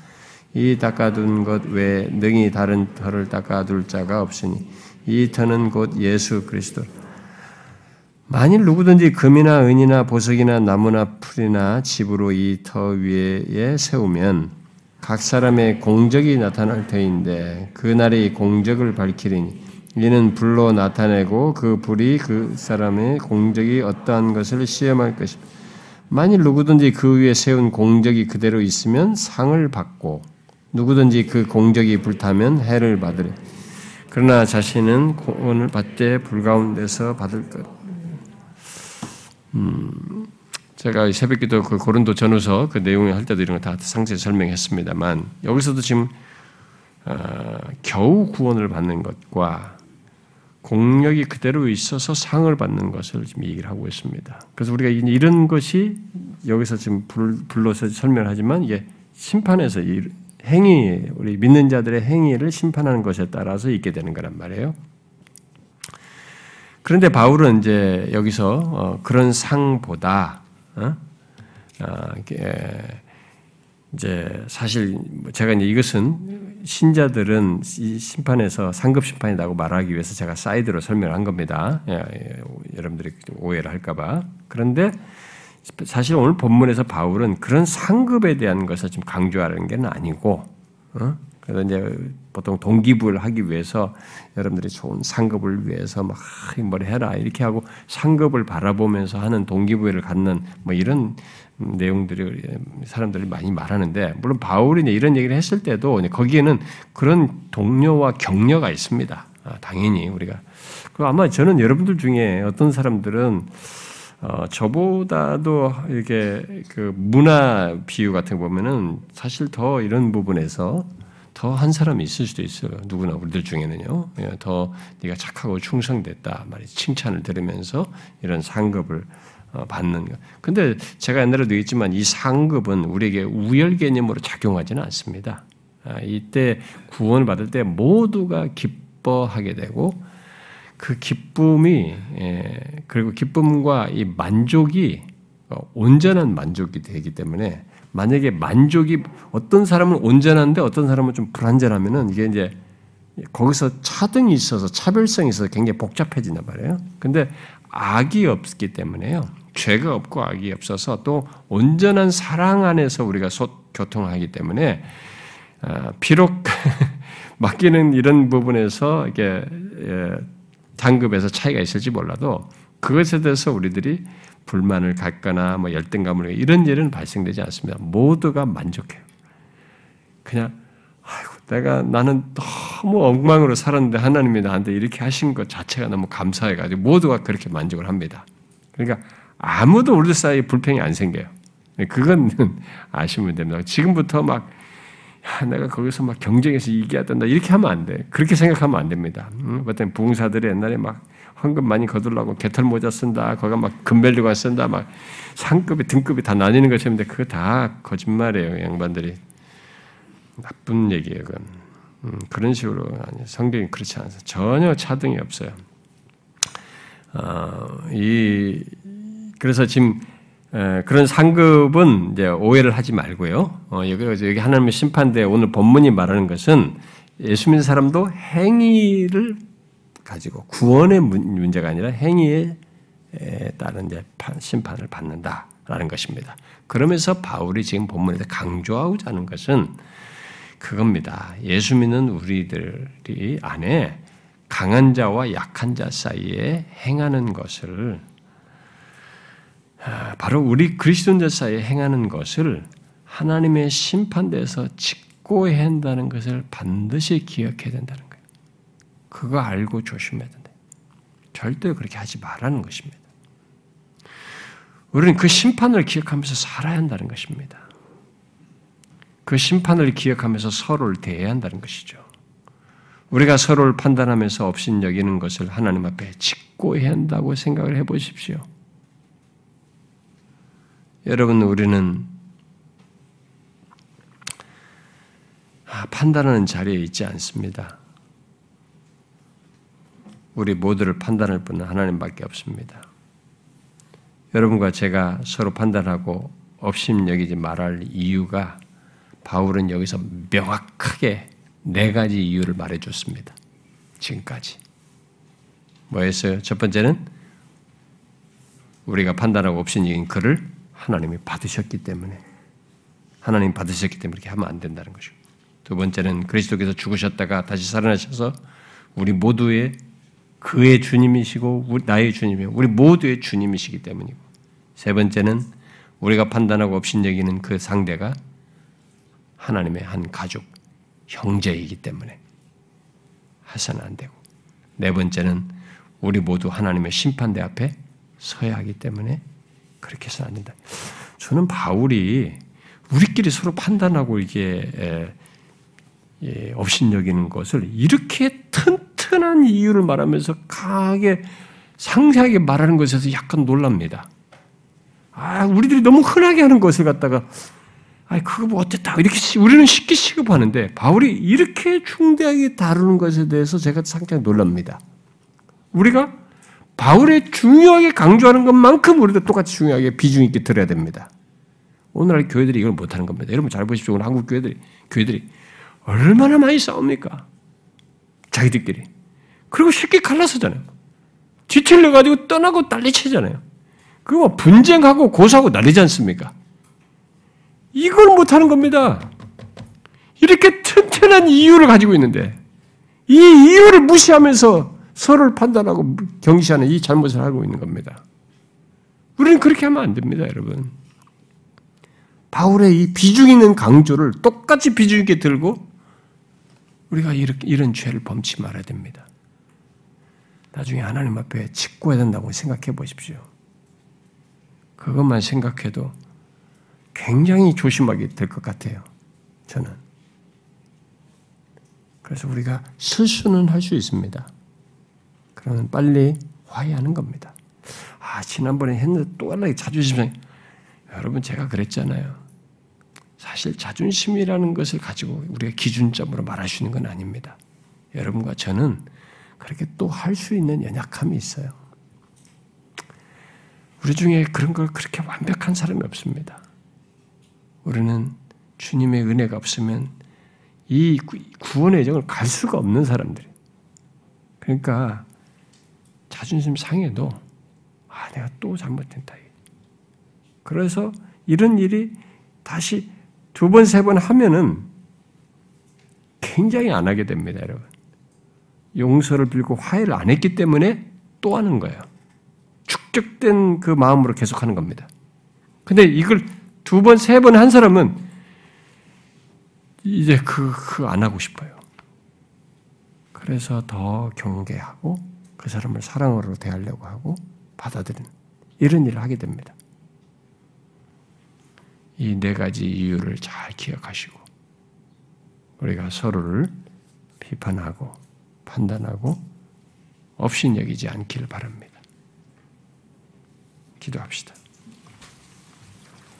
이 닦아둔 것 외에 능히 다른 터를 닦아둘 자가 없으니 이 터는 곧 예수 그리스도. 만일 누구든지 금이나 은이나 보석이나 나무나 풀이나 집으로 이 터 위에 세우면 각 사람의 공적이 나타날 터인데 그날이 공적을 밝히리니 이는 불로 나타내고 그 불이 그 사람의 공적이 어떠한 것을 시험할 것입니다. 만일 누구든지 그 위에 세운 공적이 그대로 있으면 상을 받고 누구든지 그 공적이 불타면 해를 받으리. 그러나 자신은 구원을 받되 불 가운데서 받을 것. 음, 제가 새벽기도 그 고린도 전후서 그 내용을 할 때도 이런 거 다 상세히 설명했습니다만 여기서도 지금 어, 겨우 구원을 받는 것과 공력이 그대로 있어서 상을 받는 것을 지금 얘기를 하고 있습니다. 그래서 우리가 이런 것이 여기서 지금 불러서 설명하지만 이게 심판에서 행위, 우리 믿는 자들의 행위를 심판하는 것에 따라서 있게 되는 거란 말이에요. 그런데 바울은 이제 여기서 어, 그런 상보다 어? 어, 이제 사실 제가 이제 이것은 신자들은 이 심판에서 상급 심판이라고 말하기 위해서 제가 사이드로 설명을 한 겁니다. 예, 예, 여러분들이 오해를 할까봐. 그런데 사실 오늘 본문에서 바울은 그런 상급에 대한 것을 좀 강조하는 게 아니고, 어? 그래서 이제 보통 동기부를 하기 위해서 여러분들이 좋은 상급을 위해서 막 뭘 해라 이렇게 하고 상급을 바라보면서 하는 동기부여를 갖는 뭐 이런 내용들이 사람들이 많이 말하는데 물론 바울이 이런 얘기를 했을 때도 거기에는 그런 동료와 격려가 있습니다. 아, 당연히 우리가 그 아마 저는 여러분들 중에 어떤 사람들은 어, 저보다도 이렇게 그 문화 비유 같은 거 보면은 사실 더 이런 부분에서 더 한 사람이 있을 수도 있어요. 누구나 우리들 중에는요. 예, 더 네가 착하고 충성됐다 말이 칭찬을 들으면서 이런 상급을 어, 받는 거. 근데 제가 옛날에도 얘기했지만 이 상급은 우리에게 우열 개념으로 작용하지는 않습니다. 아, 이때 구원을 받을 때 모두가 기뻐하게 되고 그 기쁨이 예, 그리고 기쁨과 이 만족이 어, 온전한 만족이 되기 때문에 만약에 만족이 어떤 사람은 온전한데 어떤 사람은 좀 불완전하면은 이게 이제 거기서 차등이 있어서 차별성이 있어서 굉장히 복잡해진단 말이에요. 근데 악이 없기 때문에요. 죄가 없고 악이 없어서 또 온전한 사랑 안에서 우리가 교통하기 때문에 아, 비록 [laughs] 맡기는 이런 부분에서 이게 단급에서 차이가 있을지 몰라도 그것에 대해서 우리들이 불만을 갖거나 뭐 열등감을 이런 일은 발생되지 않습니다. 모두가 만족해요. 그냥 아이고 내가 나는 너무 엉망으로 살았는데 하나님이 나한테 이렇게 하신 것 자체가 너무 감사해가지고 모두가 그렇게 만족을 합니다. 그러니까 아무도 우리 사이에 불평이 안 생겨요. 그건 [laughs] 아시면 됩니다. 지금부터 막 야, 내가 거기서 막 경쟁해서 이겨야 된다. 이렇게 하면 안 돼. 그렇게 생각하면 안 됩니다. 응? 어떤 부흥사들이 옛날에 막 황금 많이 거둘라고 개털 모자 쓴다. 거기가 막 금벨류관 쓴다. 막 상급이 등급이 다 나뉘는 것처럼 그거 다 거짓말이에요. 양반들이 나쁜 얘기예요. 그건 음, 그런 식으로 아니, 성경이 그렇지 않아서 전혀 차등이 없어요. 어, 이 그래서 지금 그런 상급은 이제 오해를 하지 말고요. 어, 여기 여기 하나님의 심판대 오늘 본문이 말하는 것은 예수 믿는 사람도 행위를 가지고 구원의 문제가 아니라 행위에 따른 심판을 받는다라는 것입니다. 그러면서 바울이 지금 본문에서 강조하고자 하는 것은 그겁니다. 예수 믿는 우리들이 안에 강한 자와 약한 자 사이에 행하는 것을 아, 바로 우리 그리스도인들 사이에 행하는 것을 하나님의 심판대에서 직고해야 한다는 것을 반드시 기억해야 된다는. 그거 알고 조심해야 된다. 절대 그렇게 하지 말라는 것입니다. 우리는 그 심판을 기억하면서 살아야 한다는 것입니다. 그 심판을 기억하면서 서로를 대해야 한다는 것이죠. 우리가 서로를 판단하면서 없인 여기는 것을 하나님 앞에 직고해야 한다고 생각을 해 보십시오. 여러분, 우리는 아, 판단하는 자리에 있지 않습니다. 우리 모두를 판단할 분은 하나님밖에 없습니다. 여러분과 제가 서로 판단하고 업심 여기지 말할 이유가 바울은 여기서 명확하게 네 가지 이유를 말해줬습니다. 지금까지. 뭐였어요? 첫 번째는 우리가 판단하고 업신 여긴 그를 하나님이 받으셨기 때문에 하나님 받으셨기 때문에 이렇게 하면 안 된다는 것이고 두 번째는 그리스도께서 죽으셨다가 다시 살아나셔서 우리 모두의 그의 주님이시고 나의 주님이 우리 모두의 주님이시기 때문이고. 세 번째는 우리가 판단하고 없인 여기는 그 상대가 하나님의 한 가족 형제이기 때문에 해서는 안 되고. 네 번째는 우리 모두 하나님의 심판대 앞에 서야 하기 때문에 그렇게 해서는 안 된다. 저는 바울이 우리끼리 서로 판단하고 이게 예, 업신여기는 것을 이렇게 튼 튼한 이유를 말하면서 강하게 상세하게 말하는 것에서 약간 놀랍니다. 아, 우리들이 너무 흔하게 하는 것을 갖다가 아, 그거 뭐 어땠다 이렇게 우리는 쉽게 시급하는데 바울이 이렇게 중대하게 다루는 것에 대해서 제가 상당히 놀랍니다. 우리가 바울의 중요하게 강조하는 것만큼 우리도 똑같이 중요하게 비중 있게 들어야 됩니다. 오늘날 교회들이 이걸 못하는 겁니다. 여러분 잘 보십시오. 오늘 한국 교회들이 교회들이 얼마나 많이 싸웁니까? 자기들끼리. 그리고 쉽게 갈라서잖아요. 뒤틀려 가지고 떠나고 난리치잖아요. 그거 분쟁하고 고소하고 난리지 않습니까? 이걸 못하는 겁니다. 이렇게 튼튼한 이유를 가지고 있는데 이 이유를 무시하면서 서로를 판단하고 경시하는 이 잘못을 하고 있는 겁니다. 우리는 그렇게 하면 안 됩니다, 여러분. 바울의 이 비중 있는 강조를 똑같이 비중 있게 들고 우리가 이렇게, 이런 죄를 범치 말아야 됩니다. 나중에 하나님 앞에 직고해야 된다고 생각해 보십시오. 그것만 생각해도 굉장히 조심하게 될 것 같아요. 저는. 그래서 우리가 실수는 할 수 있습니다. 그러면 빨리 화해하는 겁니다. 아, 지난번에 했는데 또 하나 자존심 상 여러분 제가 그랬잖아요. 사실 자존심이라는 것을 가지고 우리가 기준점으로 말할 수 있는 건 아닙니다. 여러분과 저는 그렇게 또 할 수 있는 연약함이 있어요. 우리 중에 그런 걸 그렇게 완벽한 사람이 없습니다. 우리는 주님의 은혜가 없으면 이 구원의 정을 갈 수가 없는 사람들이. 그러니까 자존심 상해도 아 내가 또 잘못했다. 그래서 이런 일이 다시 두 번, 세 번 하면은 굉장히 안 하게 됩니다, 여러분. 용서를 빌고 화해를 안 했기 때문에 또 하는 거예요. 축적된 그 마음으로 계속 하는 겁니다. 근데 이걸 두 번, 세 번 한 사람은 이제 그, 그 안 하고 싶어요. 그래서 더 경계하고 그 사람을 사랑으로 대하려고 하고 받아들이는 이런 일을 하게 됩니다. 이 네 가지 이유를 잘 기억하시고 우리가 서로를 비판하고 판단하고 없인 여기지 않기를 바랍니다. 기도합시다.